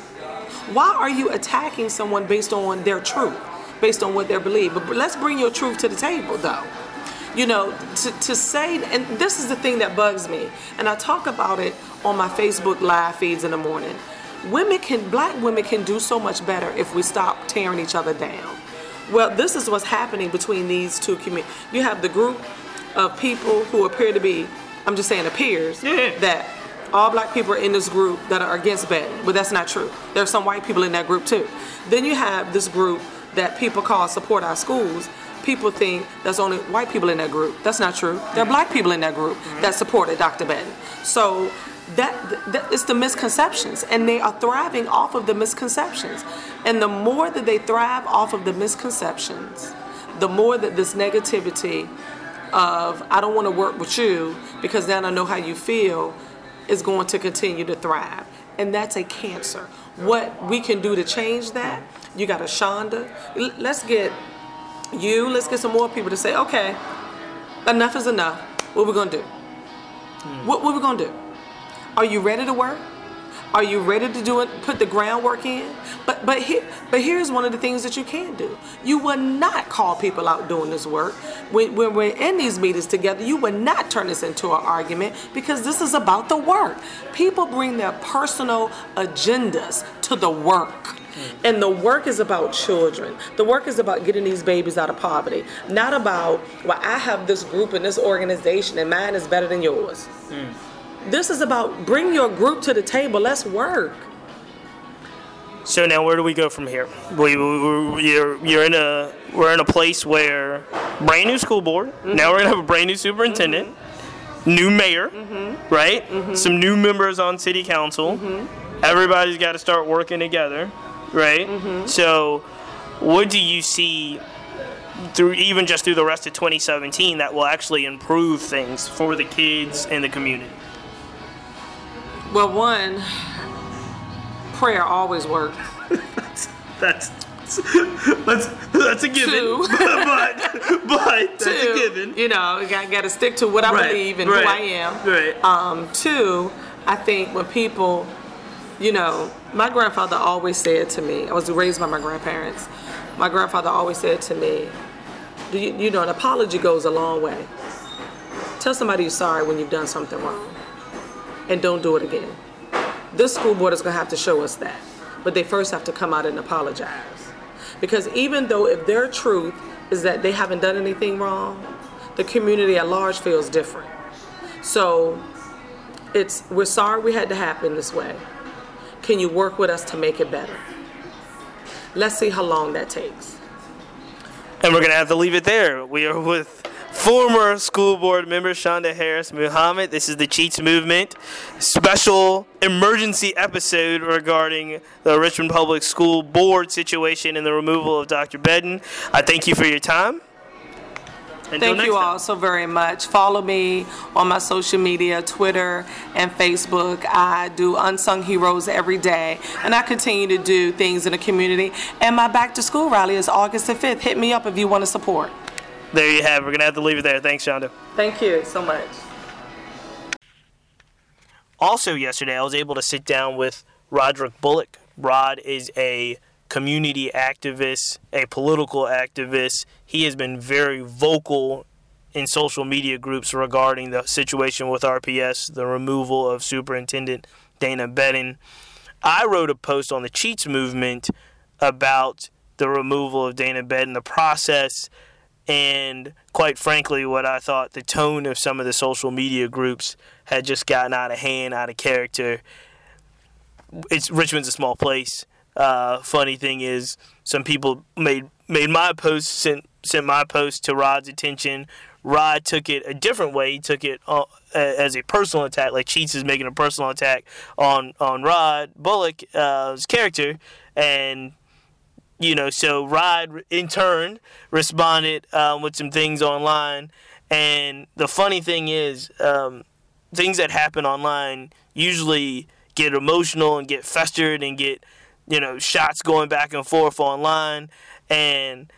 Why are you attacking someone based on their truth based on what they believe? But let's bring your truth to the table though. You know to, to say and this is the thing that bugs me and i talk about it on my facebook live feeds in the morning. Women can black women can do so much better if we stop tearing each other down. Well this is what's happening between these two communities you have the group of people who appear to be i'm just saying appears Yeah. that all black people are in this group that are against Bedden, but that's not true. There are some white people in that group too. Then you have this group that people call support our schools. People think there's only white people in that group. That's not true. There are black people in that group mm-hmm. that supported Dr. Bedden. So that, that is the misconceptions, and they are thriving off of the misconceptions. And the more that they thrive off of the misconceptions, the more that this negativity of I don't want to work with you because then I know how you feel is going to continue to thrive. And that's a cancer. What we can do to change that, you got a Shonda. Let's get you, let's get some more people to say, okay, enough is enough. What we gonna do? Hmm. What, what we gonna do? Are you ready to work? Are you ready to do it? Put the groundwork in. But but here but here's one of the things that you can do. You will not call people out doing this work. When, when we're in these meetings together, you will not turn this into an argument because this is about the work. People bring their personal agendas to the work. Mm. And the work is about children. The work is about getting these babies out of poverty. Not about, well, I have this group and this organization and mine is better than yours. Mm. This is about bring your group to the table. Let's work. So now, where do we go from here? We, we, we- you're, you're in a we're in a place where brand new school board. Mm-hmm. Now we're gonna have a brand new superintendent, mm-hmm. new mayor, mm-hmm. right? Some new members on city council. Everybody's got to start working together, right? So, what do you see through even just through the rest of 2017 that will actually improve things for the kids and the community? Well, one, prayer always works. That's that's that's a given. Two. (laughs) but but that's a Two, given. You know, you got, got to stick to what I Right, believe and right, who I am. right. Um, two, I think when people, you know, my grandfather always said to me, I was raised by my grandparents. My grandfather always said to me, Do you, you know, an apology goes a long way. Tell somebody you're sorry when you've done something wrong, and don't do it again. This school board is going to have to show us that, but they first have to come out and apologize. Because even though if their truth is that they haven't done anything wrong, the community at large feels different. So it's we're sorry we had to happen this way. Can you work with us to make it better? Let's see how long that takes. And we're gonna have to leave it there. We are with former school board member Shonda Harris Muhammed. This is the Cheats Movement special emergency episode regarding the Richmond Public School Board situation and the removal of Dr. Bedden. I thank you for your time. Until Thank you time. all so very much. Follow me on my social media, Twitter and Facebook. I do Unsung Heroes every day, and I continue to do things in the community. And my back to school rally is August the 5th. Hit me up if you want to support. There you have. it. We're gonna have to leave it there. Thanks, Shonda. Thank you so much. Also, yesterday, I was able to sit down with Roderick Bullock. Rod is a community activist, a political activist. He has been very vocal in social media groups regarding the situation with RPS, the removal of Superintendent Dana Bedden. I wrote a post on the Cheats movement about the removal of Dana Bedden, the process, and quite frankly, what I thought the tone of some of the social media groups had just gotten out of hand, out of character. It's Richmond's a small place. Uh, funny thing is, some people made made my post sent sent my post to Rod's attention. Rod took it a different way. He took it uh, as a personal attack, like Cheats is making a personal attack on on Rod Bullock's uh, character, and you know, so Rod in turn responded um, with some things online. And the funny thing is, um, things that happen online usually get emotional and get festered and get, you know, shots going back and forth online. And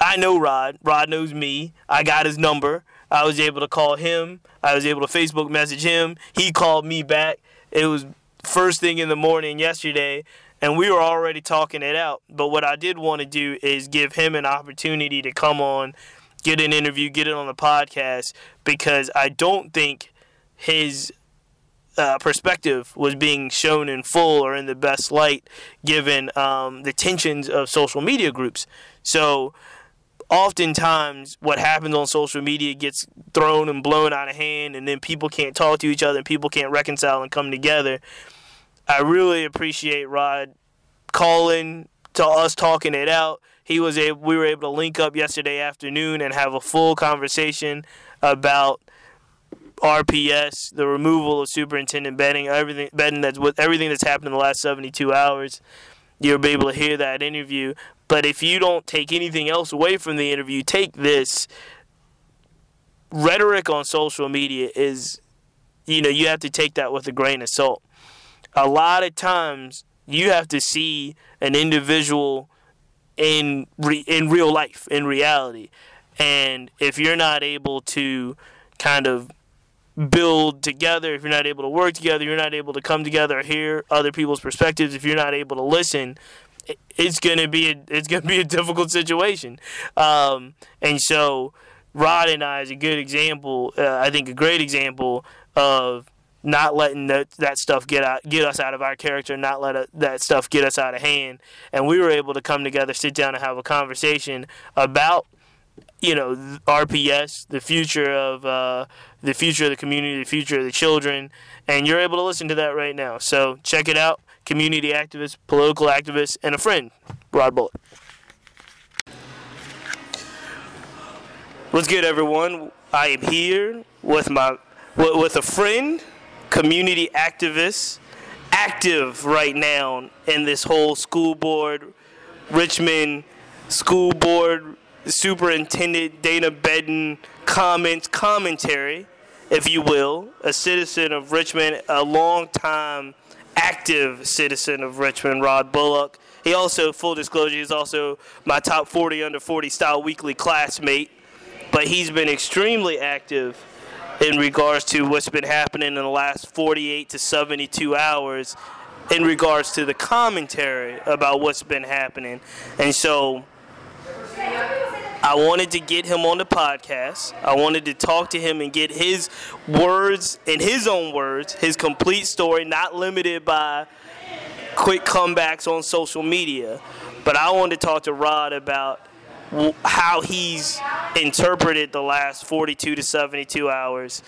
I know Rod. Rod knows me. I got his number. I was able to call him. I was able to Facebook message him. He called me back. It was first thing in the morning yesterday, and we were already talking it out. But what I did want to do is give him an opportunity to come on, get an interview, get it on the podcast, because I don't think his uh, perspective was being shown in full or in the best light given um, the tensions of social media groups. So oftentimes what happens on social media gets thrown and blown out of hand and then people can't talk to each other and people can't reconcile and come together i really appreciate rod calling to us talking it out he was able we were able to link up yesterday afternoon and have a full conversation about RPS, the removal of superintendent Bedden, everything that's with everything that's happened in the last 72 hours. You'll be able to hear that interview. But if you don't take anything else away from the interview, take this. Rhetoric on social media is, you know, you have to take that with a grain of salt. A lot of times, you have to see an individual in re- in real life, in reality, and if you're not able to kind of build together, if you're not able to work together, you're not able to come together, hear other people's perspectives, if you're not able to listen, it's gonna be a, it's gonna (laughs) be a difficult situation. Um, and so, Rod and I is a good example. Uh, I think a great example of not letting that, stuff get out, get us out of our character, not let a, that stuff get us out of hand. And we were able to come together, sit down, and have a conversation about you know RPS, the future of uh, the future of the community, the future of the children, and you're able to listen to that right now. So check it out. Community activist, political activist, and a friend, Rod Bullock. What's good, everyone? I am here with my with a friend, community activist, active right now in this whole school board, Richmond school board Superintendent Dana Bedden comments, commentary, if you will, a citizen of Richmond, a long-time active citizen of Richmond, Rod Bullock. He also, full disclosure, he's also my top 40 under 40 style weekly classmate, but he's been extremely active in regards to what's been happening in the last 48 to 72 hours in regards to the commentary about what's been happening. And so I wanted to get him on the podcast. I wanted to talk to him and get his words, in his own words, his complete story, not limited by quick comebacks on social media. But I wanted to talk to Rod about how he's interpreted the last 42 to 72 hours.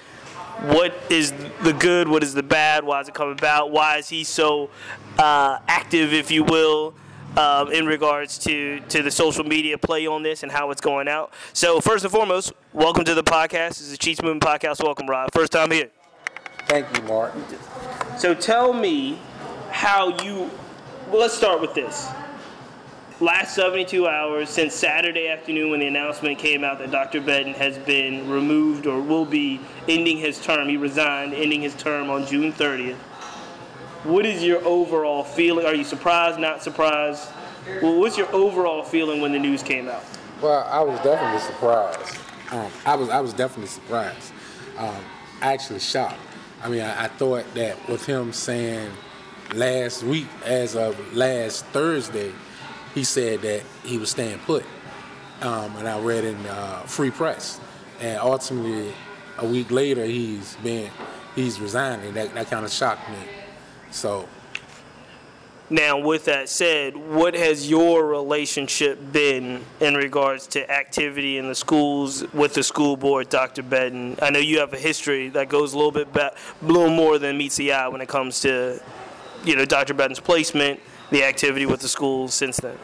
What is the good? What is the bad? Why is it come about? Why is he so uh, active, if you will? um, in regards to, to the social media play on this and how it's going out. So, first and foremost, welcome to the podcast. This is the Cheats Movement Podcast. Welcome, Rob. First time here. Thank you, Martin. So, tell me how you. Well, let's start with this. Last 72 hours since Saturday afternoon when the announcement came out that Dr. Bedden has been removed or will be ending his term. He resigned, ending his term on June 30th what is your overall feeling? Are you surprised, not surprised? Well, what's your overall feeling when the news came out? Well, I was definitely surprised. Um, I was I was definitely surprised. Um, actually shocked. I mean, I, I, thought that with him saying last week, as of last Thursday, he said that he was staying put. Um, and I read in uh, Free Press, and ultimately, a week later, he's been he's resigning. That that kind of shocked me. So. Now, with that said, what has your relationship been in regards to activity in the schools with the school board, Dr. Bedden? I know you have a history that goes a little bit back, a little more than meets the eye when it comes to, you know, Dr. Bedden's placement, the activity with the schools since then.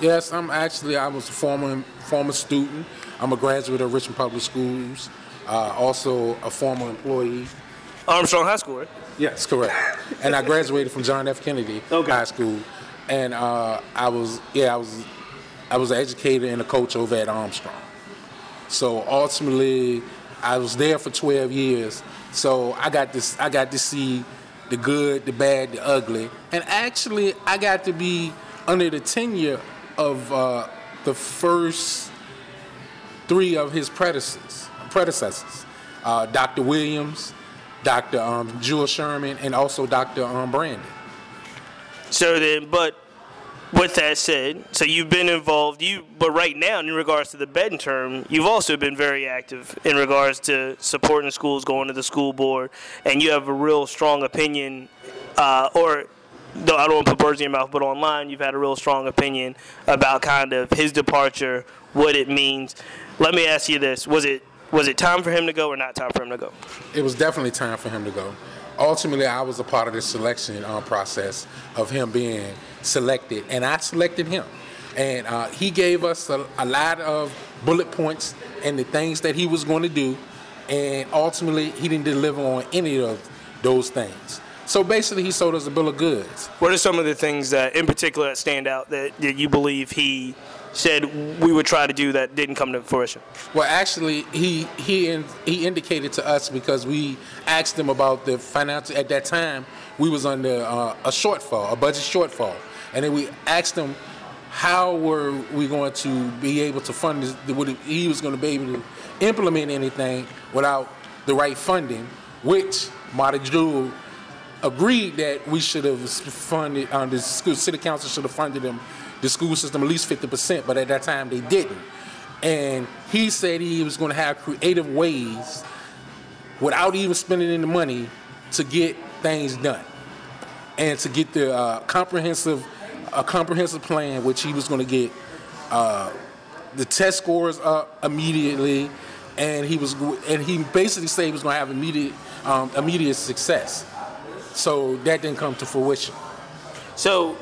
Yes, I'm actually I was a former former student. I'm a graduate of Richmond Public Schools. Uh, also a former employee. Armstrong High School, right? Yes, correct. and I graduated from John F. Kennedy okay. High School, and uh, I was yeah I was I was an educator and a coach over at Armstrong. So ultimately, I was there for 12 years. So I got this I got to see the good, the bad, the ugly, and actually I got to be under the tenure of uh, the first three of his predecessors. Predecessors, uh, Dr. Williams, Dr. Um, Jewell Sherman, and also Dr. Um, Brandon. So then, but with that said, so you've been involved. You, but right now, in regards to the term, you've also been very active in regards to supporting schools, going to the school board, and you have a real strong opinion, uh, or though I don't want to put words in your mouth, but online you've had a real strong opinion about kind of his departure, what it means. Let me ask you this: Was it was it time for him to go or not time for him to go? It was definitely time for him to go. Ultimately, I was a part of the selection uh, process of him being selected, and I selected him. And uh, he gave us a, a lot of bullet points and the things that he was going to do, and ultimately, he didn't deliver on any of those things. So basically, he sold us a bill of goods. What are some of the things that, in particular, that stand out that, that you believe he said we would try to do that didn't come to fruition? Well, actually, he he in, he indicated to us because we asked him about the financial. At that time, we was under uh, a shortfall, a budget shortfall, and then we asked him how were we going to be able to fund this. Would he was going to be able to implement anything without the right funding, which Marty Jewell agreed that we should have funded, um, the school, city council should have funded them, the school system at least 50%, but at that time they didn't. And he said he was going to have creative ways without even spending any money to get things done and to get the uh, comprehensive a comprehensive plan which he was going to get uh, the test scores up immediately and he was and he basically said he was going to have immediate um, immediate success so that didn't come to fruition. So,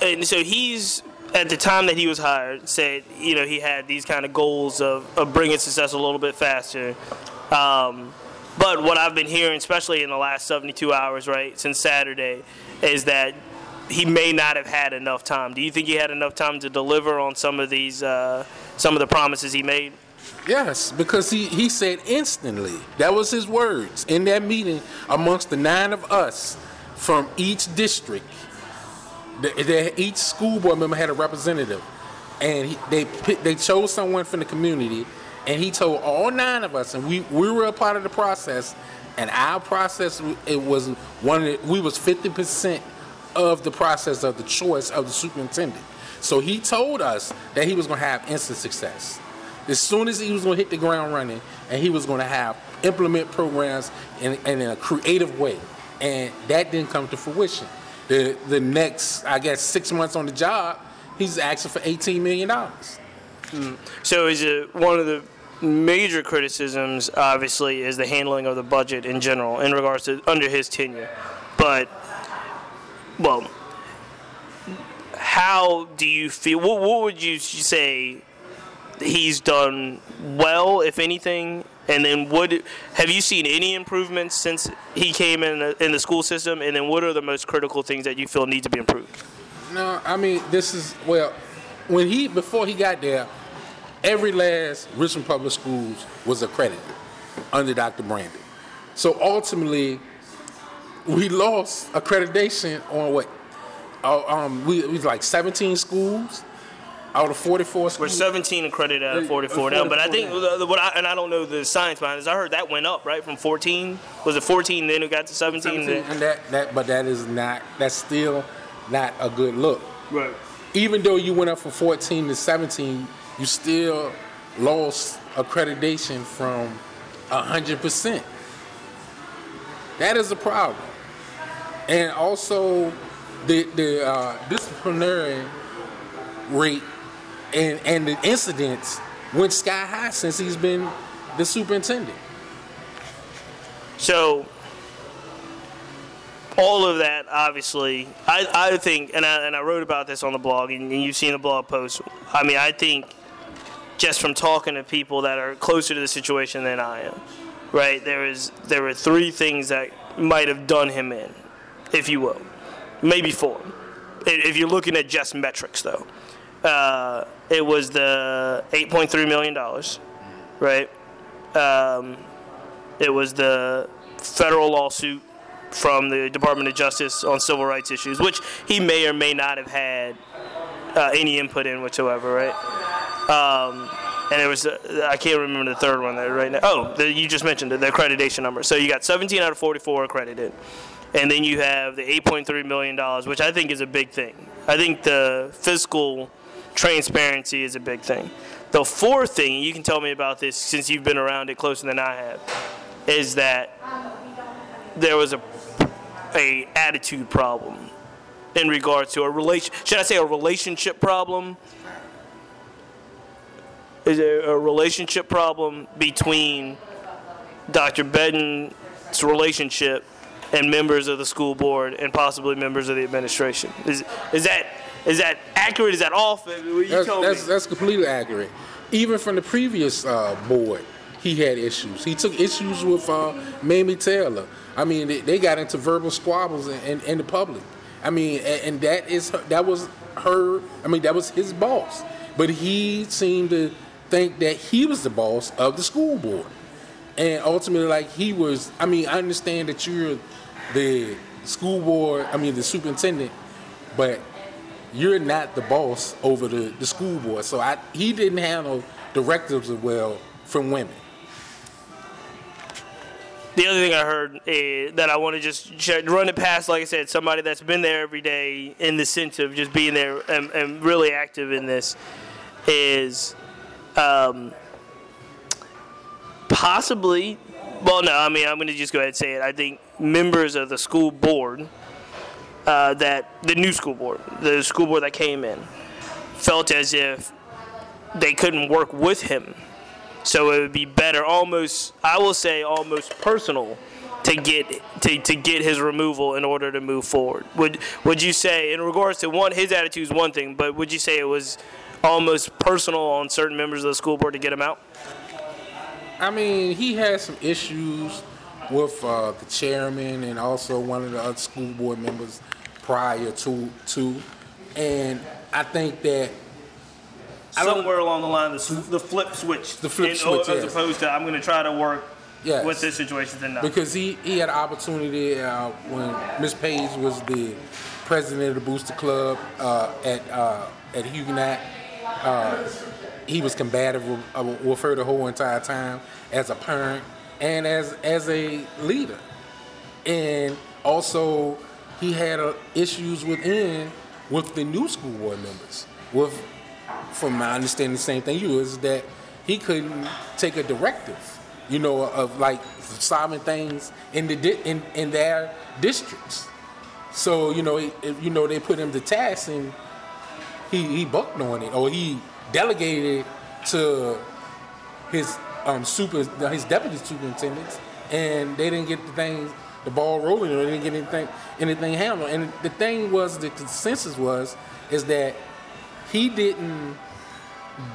and so he's at the time that he was hired said you know he had these kind of goals of, of bringing success a little bit faster. Um, but what I've been hearing, especially in the last 72 hours, right, since Saturday, is that he may not have had enough time. Do you think he had enough time to deliver on some of these, uh, some of the promises he made? Yes, because he, he said instantly. That was his words in that meeting amongst the nine of us from each district. The, the, each school board member had a representative, and he, they they chose someone from the community, and he told all nine of us, and we, we were a part of the process, and our process it was one the, we was fifty percent of the process of the choice of the superintendent. So he told us that he was going to have instant success. As soon as he was going to hit the ground running and he was going to have implement programs in, in a creative way. And that didn't come to fruition the the next i guess six months on the job he's asking for 18 million dollars mm. so is it one of the major criticisms obviously is the handling of the budget in general in regards to under his tenure but well how do you feel what, what would you say he's done well, if anything? And then, what have you seen any improvements since he came in the, in the school system? And then, what are the most critical things that you feel need to be improved? No, I mean this is well, when he before he got there, every last Richmond Public Schools was accredited under Dr. Brandon. So ultimately, we lost accreditation on what? Uh, um, we, we was like 17 schools out of 44 schools. We're 17 accredited out of 44 now, but I think what I, and I don't know the science behind this. I heard that went up right from 14. Was it 14 then it got to 17? 17 and that that but that is not that's still not a good look. Right. Even though you went up from 14 to 17, you still lost accreditation from 100%. That is a problem. And also the the uh, disciplinary rate and and the incidents went sky high since he's been the superintendent. So all of that, obviously, I, I think, and I, and I wrote about this on the blog, and you've seen the blog post. I mean, I think just from talking to people that are closer to the situation than I am, right? There is there were three things that might have done him in, if you will, maybe four, if you're looking at just metrics, though. Uh, it was the 8.3 million dollars, right? Um, it was the federal lawsuit from the Department of Justice on civil rights issues, which he may or may not have had uh, any input in whatsoever, right? Um, and it was uh, I can't remember the third one there right now. Oh, the, you just mentioned it, the accreditation number. So you got 17 out of 44 accredited, and then you have the 8.3 million dollars, which I think is a big thing. I think the fiscal transparency is a big thing. The fourth thing, you can tell me about this since you've been around it closer than I have, is that there was a a attitude problem in regards to a relation. Should I say a relationship problem? Is there a relationship problem between Dr. Bedden's relationship and members of the school board and possibly members of the administration? Is is that is that accurate? Is that off? That's, that's, that's completely accurate. Even from the previous uh, board, he had issues. He took issues with uh, Mamie Taylor. I mean, they, they got into verbal squabbles in, in, in the public. I mean, and, and that is her, that was her. I mean, that was his boss. But he seemed to think that he was the boss of the school board, and ultimately, like he was. I mean, I understand that you're the school board. I mean, the superintendent, but you're not the boss over the, the school board. So I, he didn't handle directives well from women. The other thing I heard eh, that I want to just run it past, like I said, somebody that's been there every day in the sense of just being there and, and really active in this is um, possibly, well, no, I mean, I'm going to just go ahead and say it. I think members of the school board, uh, that the new school board, the school board that came in, felt as if they couldn't work with him so it would be better, almost I will say almost personal, to get to, to get his removal in order to move forward. Would would you say in regards to one his attitude is one thing, but would you say it was almost personal on certain members of the school board to get him out? I mean, he had some issues with uh, the chairman and also one of the other school board members prior to to, and I think that I Somewhere along the line, the, the flip switch, The flip in- switch, as yes. opposed to I'm going to try to work Yes. with this situation than not. because he, he had an opportunity uh, when Miss Page was the president of the Booster Club uh, at uh, at Huguenot. Uh, he was combative with, uh, with her the whole entire time as a parent and as as a leader, and also he had uh, issues within with the new school board members. With, from my understanding, the same thing you is that he couldn't take a directive, you know, of like solving things in the di- in in their districts. So you know, if, you know, they put him to task and he he bucked on it, or he delegated to his um super his deputy superintendents, and they didn't get the things the ball rolling, or they didn't get anything anything handled. And the thing was, the consensus was, is that he didn't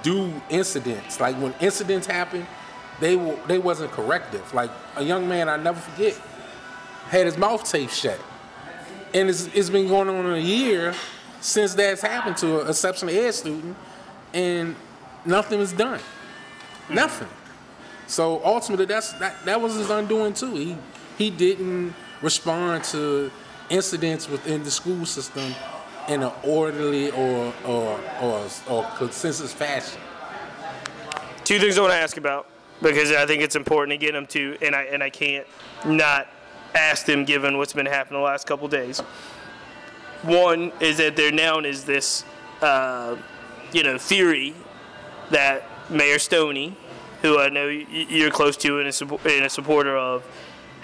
do incidents like when incidents happen, they were they wasn't corrective. Like a young man, I never forget, had his mouth taped shut, and it's, it's been going on a year since that's happened to a exceptional ed student, and nothing was done. Nothing. So ultimately, that's that, that was his undoing too. He he didn't respond to incidents within the school system in an orderly or or or, or consensus fashion. Two things I want to ask about because I think it's important to get them to, and I and I can't not ask them given what's been happening the last couple days. One is that there now is this, uh, you know, theory that Mayor Stoney, who I know you're close to and a, and a supporter of,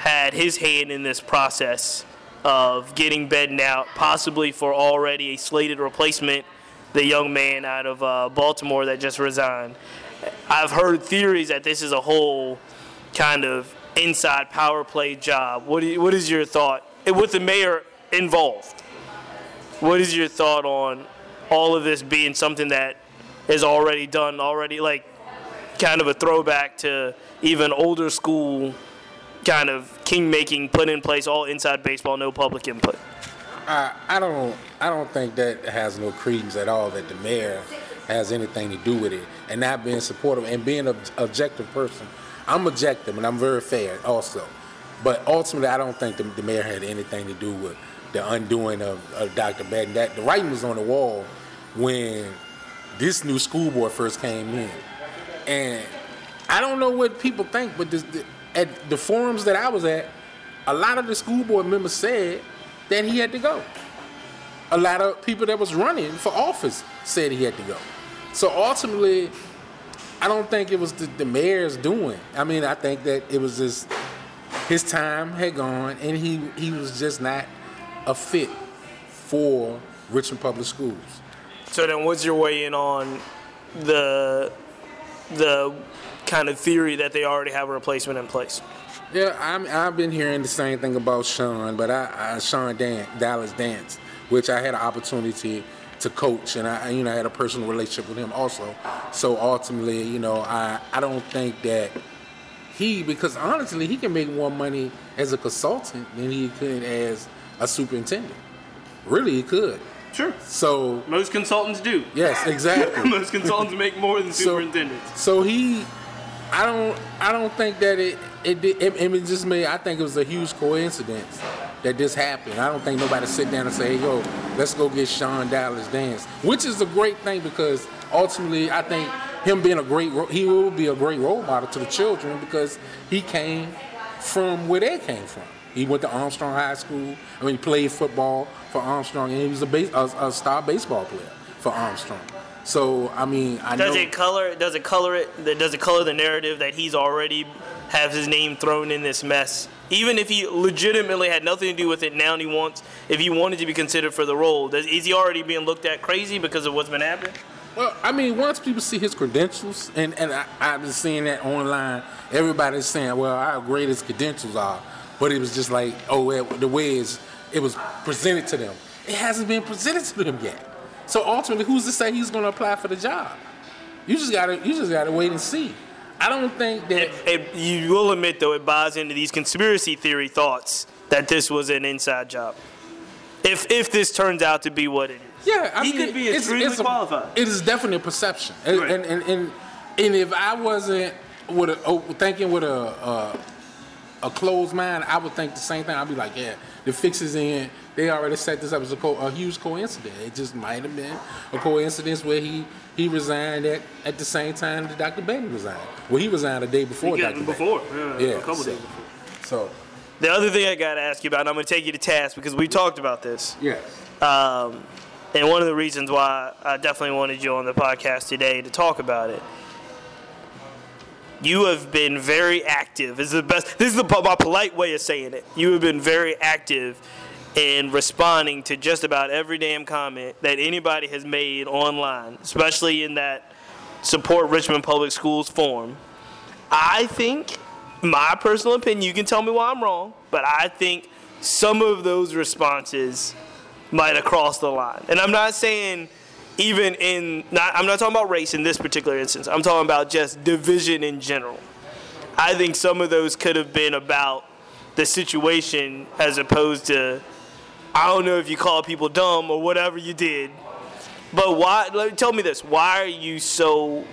had his hand in this process of getting Bedden out, possibly for already a slated replacement, the young man out of uh, Baltimore that just resigned. I've heard theories that this is a whole kind of inside power play job. What, you, what is your thought? With the mayor involved, what is your thought on all of this being something that is already done, already like kind of a throwback to even older school kind of king making, put in place all inside baseball, no public input? I, I don't I don't think that has no credence at all that the mayor has anything to do with it and not being supportive and being an objective person. I'm objective and I'm very fair also, but ultimately I don't think the, the mayor had anything to do with the undoing of, of Dr. Bedden. That the writing was on the wall when this new school board first came in, and I don't know what people think, but this, at the forums that I was at, a lot of the school board members said that he had to go. A lot of people that was running for office said he had to go. So ultimately, I don't think it was the, the mayor's doing. I mean, I think that it was just his time had gone, and he he was just not a fit for Richmond Public Schools. So then, what's your weigh in on the the kind of theory that they already have a replacement in place? Yeah, I'm, I've been hearing the same thing about Sean, but I, I Sean Dan, Dallas Dance, which I had an opportunity to coach, and I, you know, I had a personal relationship with him also. So ultimately, you know, I, I don't think that he, because honestly, he can make more money as a consultant than he could as a superintendent. Really, he could. Sure. So Most consultants do. yes, exactly. (laughs) Most consultants make more than (laughs) So- superintendents. So he, I don't, I don't think that it, it, it, it just made. I think it was a huge coincidence that this happened. I don't think nobody sit down and say, hey, "Yo, let's go get Sean Dallas Dance," which is a great thing because ultimately, I think him being a great, he will be a great role model to the children because he came from where they came from. He went to Armstrong High School. I mean, he played football for Armstrong, and he was a, base, a, a star baseball player for Armstrong. So I mean, I Does know. it color? Does it color it? Does it color the narrative that he's already have his name thrown in this mess? Even if he legitimately had nothing to do with it, now he wants. If he wanted to be considered for the role, does, is he already being looked at crazy because of what's been happening? Well, I mean, once people see his credentials, and, and I, I've been seeing that online, everybody's saying, well, how great his credentials are. But it was just like, oh, well, the way it's, it was presented to them. It hasn't been presented to them yet. So ultimately, who's to say he's going to apply for the job? You just gotta, you just gotta wait and see. I don't think that. It, you will admit, though, it buys into these conspiracy theory thoughts that this was an inside job. If if this turns out to be what it is, Yeah, I He mean, could be it's- extremely it's a- qualified. It is definitely a perception, and Right. and, and and and if I wasn't with a oh, thinking with a, a a closed mind, I would think the same thing. I'd be like, yeah, the fix is in. They already set this up as a, co- a huge coincidence. It just might have been a coincidence where he he resigned at, at the same time that Dr. Bedden resigned. Well, he resigned a day before Yeah, Dr. before, Bedden. yeah, yeah, a couple so, days before. So The other thing I got to ask you about, and I'm going to take you to task because we talked about this. yes, Um, and one of the reasons why I definitely wanted you on the podcast today to talk about it. You have been very active. This is the best. This is the my polite way of saying it. You have been very active in responding to just about every damn comment that anybody has made online, especially in that support Richmond Public Schools forum. I think, my personal opinion, you can tell me why I'm wrong, but I think some of those responses might have crossed the line. And I'm not saying even in not I'm not talking about race in this particular instance. I'm talking about just division in general. I think some of those could have been about the situation as opposed to I don't know if you call people dumb or whatever you did. But why like, tell me this, why are you so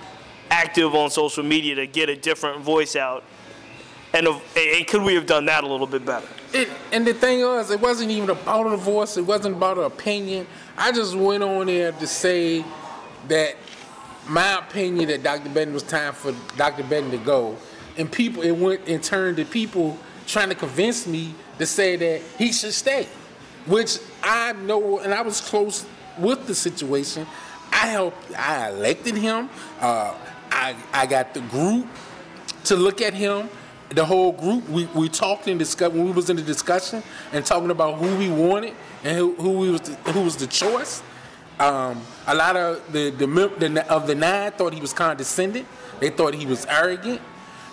active on social media to get a different voice out? And, and could we have done that a little bit better? It, and the thing was, it wasn't even about a voice. It wasn't about an opinion. I just went on there to say that my opinion that Dr. Bedden was time for Dr. Bedden to go, and people it went and turned to people trying to convince me to say that he should stay, which I know, and I was close with the situation. I helped. I elected him. Uh, I I got the group to look at him. The whole group, we, we talked and discussed when we was in the discussion and talking about who we wanted and who, who we was the, who was the choice. Um, a lot of the the, the of the nine thought he was condescending. They thought he was arrogant.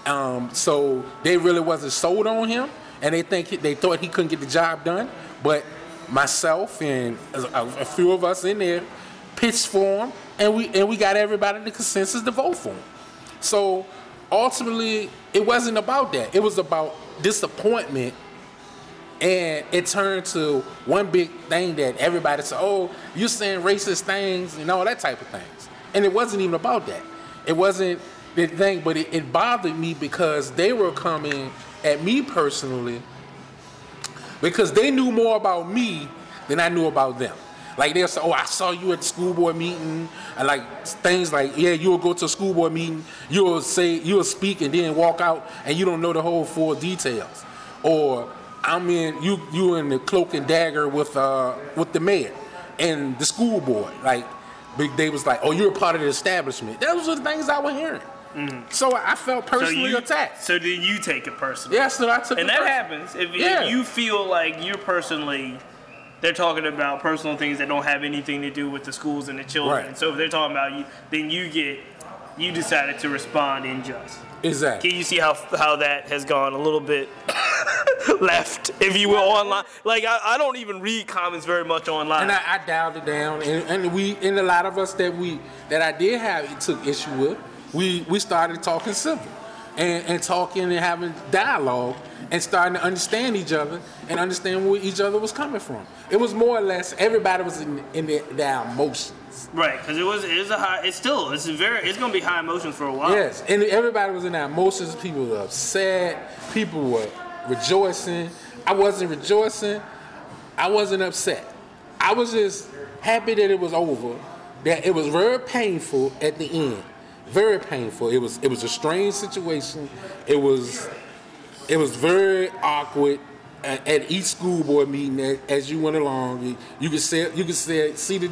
Um, so they really wasn't sold on him, and they think he, they thought he couldn't get the job done. But myself and a, a few of us in there pitched for him, and we and we got everybody the consensus to vote for him. So ultimately, it wasn't about that. It was about disappointment. And it turned to one big thing that everybody said, oh, you're saying racist things and all that type of things. And it wasn't even about that. It wasn't the thing, but it, it bothered me because they were coming at me personally because they knew more about me than I knew about them. Like they'll say, "Oh, I saw you at the school board meeting," and like things like, "Yeah, you'll go to a school board meeting, you'll say, you'll speak, and then walk out, and you don't know the whole full details." Or I'm in you, you in the cloak and dagger with uh with the mayor and the school board. Like they was like, "Oh, you're a part of the establishment." Those are the things I was hearing. Mm-hmm. So I felt personally attacked. so then you take it personally. Yeah, so I took And it that personally. happens if, if you feel like you're personally they're talking about personal things that don't have anything to do with the schools and the children. Right. So if they're talking about you, then you get you decided to respond in just. Exactly. Can you see how how that has gone a little bit (laughs) left, if you will, online? Like I, I don't even read comments very much online. And I, I dialed it down, and, and we, and a lot of us that we that I did have took issue with, we we started talking civil, and and talking and having dialogue, and starting to understand each other and understand where each other was coming from. It was more or less everybody was in in their, their emotions. right, because it was it is a high. It's still it's very it's gonna be high emotions for a while. Yes, and everybody was in their emotions. People were upset. People were rejoicing. I wasn't rejoicing. I wasn't upset. I was just happy that it was over. That it was very painful at the end. Very painful. It was it was a strange situation. It was it was very awkward at, each school board meeting as, you went along. You, could say you could say see the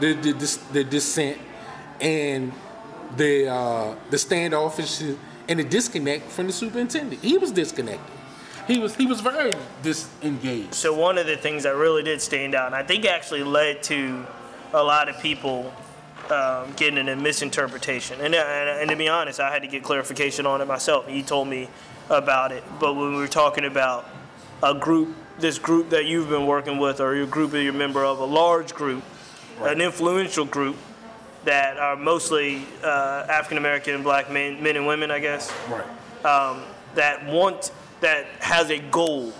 the the, the, the dissent and the uh, the standoffish and the disconnect from the superintendent. He was disconnected. He was he was very disengaged. So one of the things that really did stand out, and I think actually led to a lot of people um, getting in a misinterpretation. And, and, and to be honest, I had to get clarification on it myself. He told me about it. But when we were talking about a group, this group that you've been working with, or your group that you're a member of, a large group, an influential group that are mostly uh, African American and black men, men and women, I guess Right. um, that want that has a goal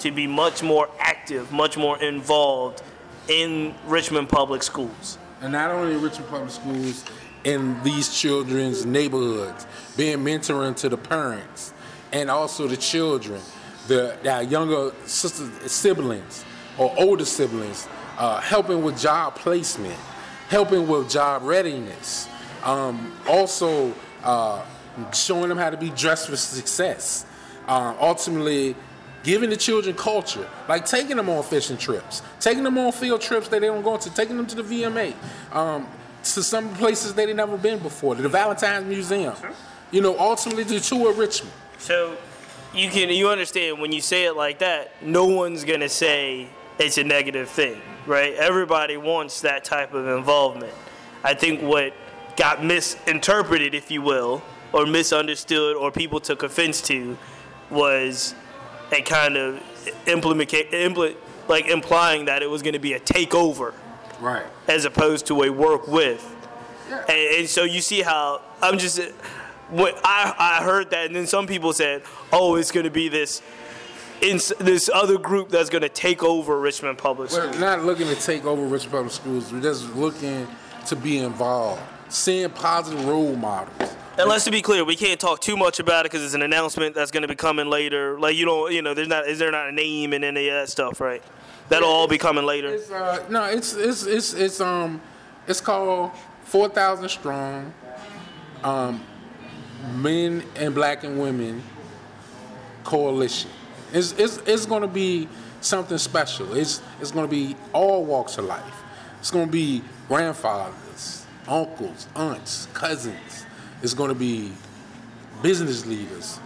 to be much more active, much more involved in Richmond public schools. And not only in Richmond Public Schools, in these children's neighborhoods, being mentoring to the parents and also the children, the their younger sisters, siblings or older siblings, uh, helping with job placement, helping with job readiness, um, also uh, showing them how to be dressed for success. Um, ultimately, giving the children culture, like taking them on fishing trips, taking them on field trips that they don't go to, taking them to the VMA, um, to some places they had never been before, to the Valentine's Museum. You know, ultimately to tour Richmond. So you can you understand when you say it like that, no one's gonna say it's a negative thing, right? Everybody wants that type of involvement. I think what got misinterpreted, if you will, or misunderstood, or people took offense to, was a kind of implement, impl- like implying that it was going to be a takeover Right. as opposed to a work with. And, and so you see how I'm just when I I heard that, and then some people said, "Oh, it's going to be this." In this other group that's going to take over Richmond Public Schools. We're not looking to take over Richmond Public Schools. We're just looking to be involved, seeing positive role models. And let's to be clear, we can't talk too much about it because it's an announcement that's going to be coming later. Like you don't, you know, there's not, is there not a name and any of that stuff, right? That'll all be coming later. It's uh, no, it's it's it's it's um, it's called Four Thousand Strong. Um, men and black and women coalition. It's it's it's going to be something special. It's it's going to be all walks of life. It's going to be grandfathers, uncles, aunts, cousins. It's going to be business leaders,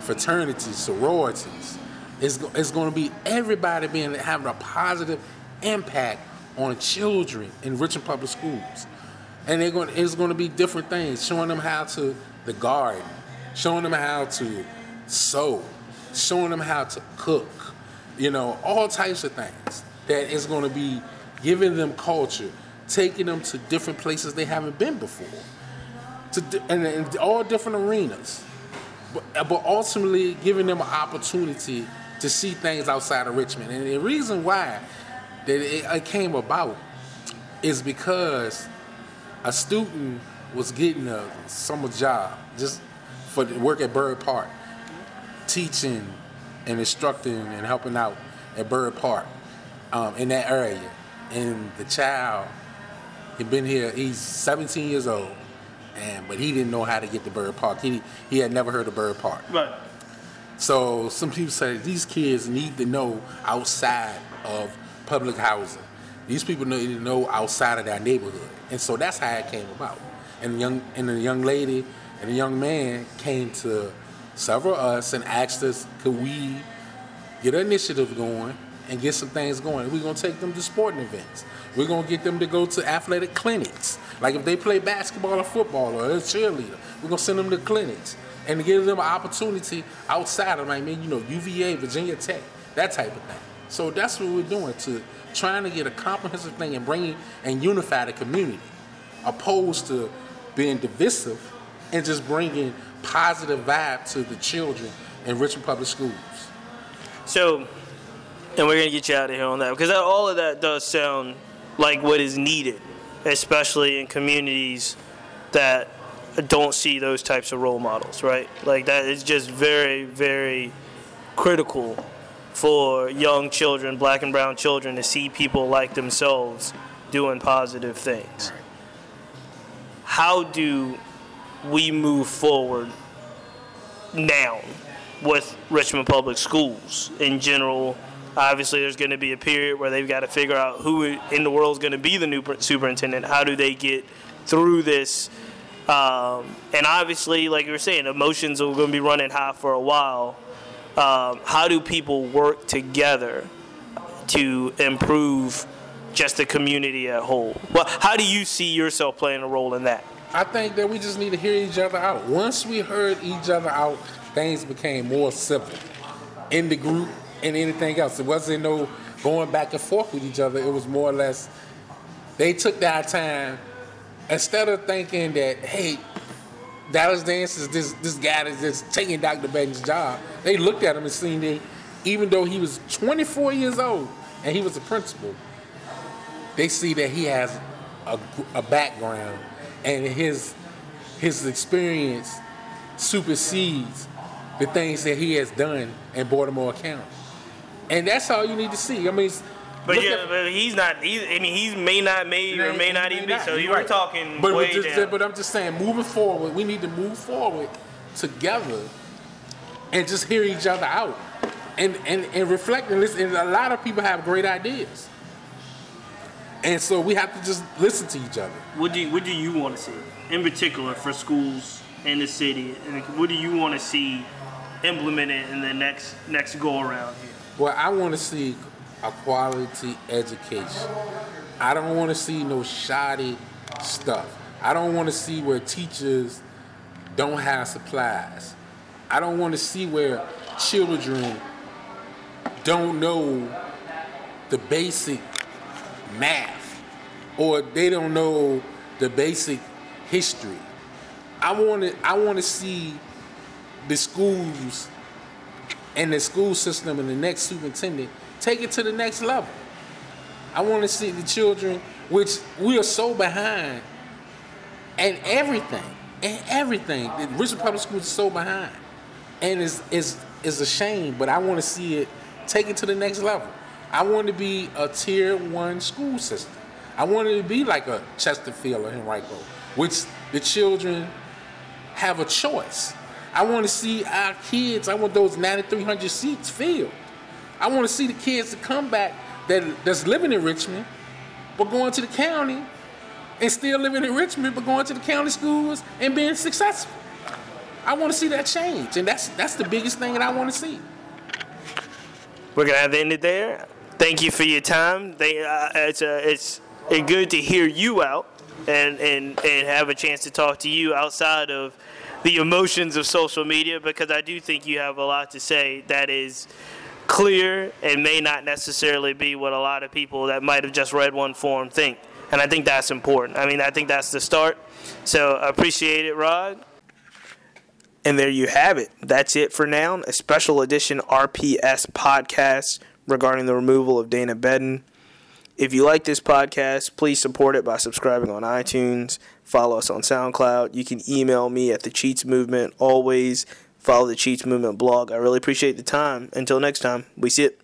fraternities, sororities. It's, it's going to be everybody being having a positive impact on children in Richmond Public Schools. And they're going, it's going to be different things, showing them how to the garden, showing them how to sew, showing them how to cook, you know, all types of things. That is going to be giving them culture, taking them to different places they haven't been before, to and in all different arenas but, but ultimately giving them an opportunity to see things outside of Richmond. And the reason why that it, it came about is because a student was getting a summer job just for work at Byrd Park, teaching and instructing and helping out at Byrd Park um, in that area. And the child had been here, he's 17 years old, and but he didn't know how to get to Byrd Park. He, he had never heard of Byrd Park. Right. So some people say these kids need to know outside of public housing. These people need to know outside of their neighborhood, and so that's how it came about. And the young and the young lady and the young man came to several of us and asked us, could we get an initiative going and get some things going. We're gonna take them to sporting events. We're gonna get them to go to athletic clinics. Like if they play basketball or football or a cheerleader, we're gonna send them to clinics and give them an opportunity outside of, I mean, you know, UVA, Virginia Tech, that type of thing. So that's what we're doing to trying to get a comprehensive thing and bring and unify the community, opposed to being divisive and just bringing positive vibe to the children in Richmond Public Schools. So, and we're gonna get you out of here on that because all of that does sound like what is needed, especially in communities that don't see those types of role models, right? Like that is just very, very critical for young children, black and brown children, to see people like themselves doing positive things. How do we move forward now with Richmond Public Schools in general? Obviously, there's going to be a period where they've got to figure out who in the world is going to be the new superintendent. How do they get through this? Um, and obviously, like you were saying, emotions are going to be running high for a while. Um, how do people work together to improve just the community at whole? Well, how do you see yourself playing a role in that? I think that we just need to hear each other out. Once we heard each other out, things became more simple in the group and anything else. It wasn't no going back and forth with each other. It was more or less they took that time instead of thinking that hey, Dallas Dance is this this guy that's just taking Dr. Bedden's job. They looked at him and seen that even though he was 24 years old and he was a principal, they see that he has a, a background and his his experience supersedes the things that he has done in Baltimore County. And that's all you need to see. I mean, but yeah, at, but he's not. He's, I mean, he may not made or may not even be. So you right. were talking but way just, down. But I'm just saying, moving forward, we need to move forward together and just hear each other out and and, and reflect and listen. And a lot of people have great ideas, and so we have to just listen to each other. What do you, What do you want to see, in particular, for schools in the city? And what do you want to see implemented in the next next go around here? Well, I want to see a quality education. I don't want to see no shoddy stuff. I don't want to see where teachers don't have supplies. I don't want to see where children don't know the basic math or they don't know the basic history. I want to I want to see the schools and the school system and the next superintendent take it to the next level. I want to see the children, which we are so behind, and everything, and everything. The Richmond Public Schools is so behind, and it's, it's, it's a shame. But I want to see it take it to the next level. I want to be a tier one school system. I want it to be like a Chesterfield or Henrico, which the children have a choice. I want to see our kids. I want those 9,300 seats filled. I want to see the kids to come back that that's living in Richmond, but going to the county and still living in Richmond, but going to the county schools and being successful. I want to see that change, and that's that's the biggest thing that I want to see. We're gonna have to end it there. Thank you for your time. They, uh, it's uh, it's good to hear you out and, and and have a chance to talk to you outside of the emotions of social media because I do think you have a lot to say that is clear and may not necessarily be what a lot of people that might have just read one form think. And I think that's important. I mean, I think that's the start. So appreciate it, Rod. And there you have it. That's it for now. A special edition RPS podcast regarding the removal of Dana Bedden. If you like this podcast, please support it by subscribing on iTunes. Follow us on SoundCloud. You can email me at the Cheats Movement always follow the Cheats Movement blog. I really appreciate the time. Until next time, we see it.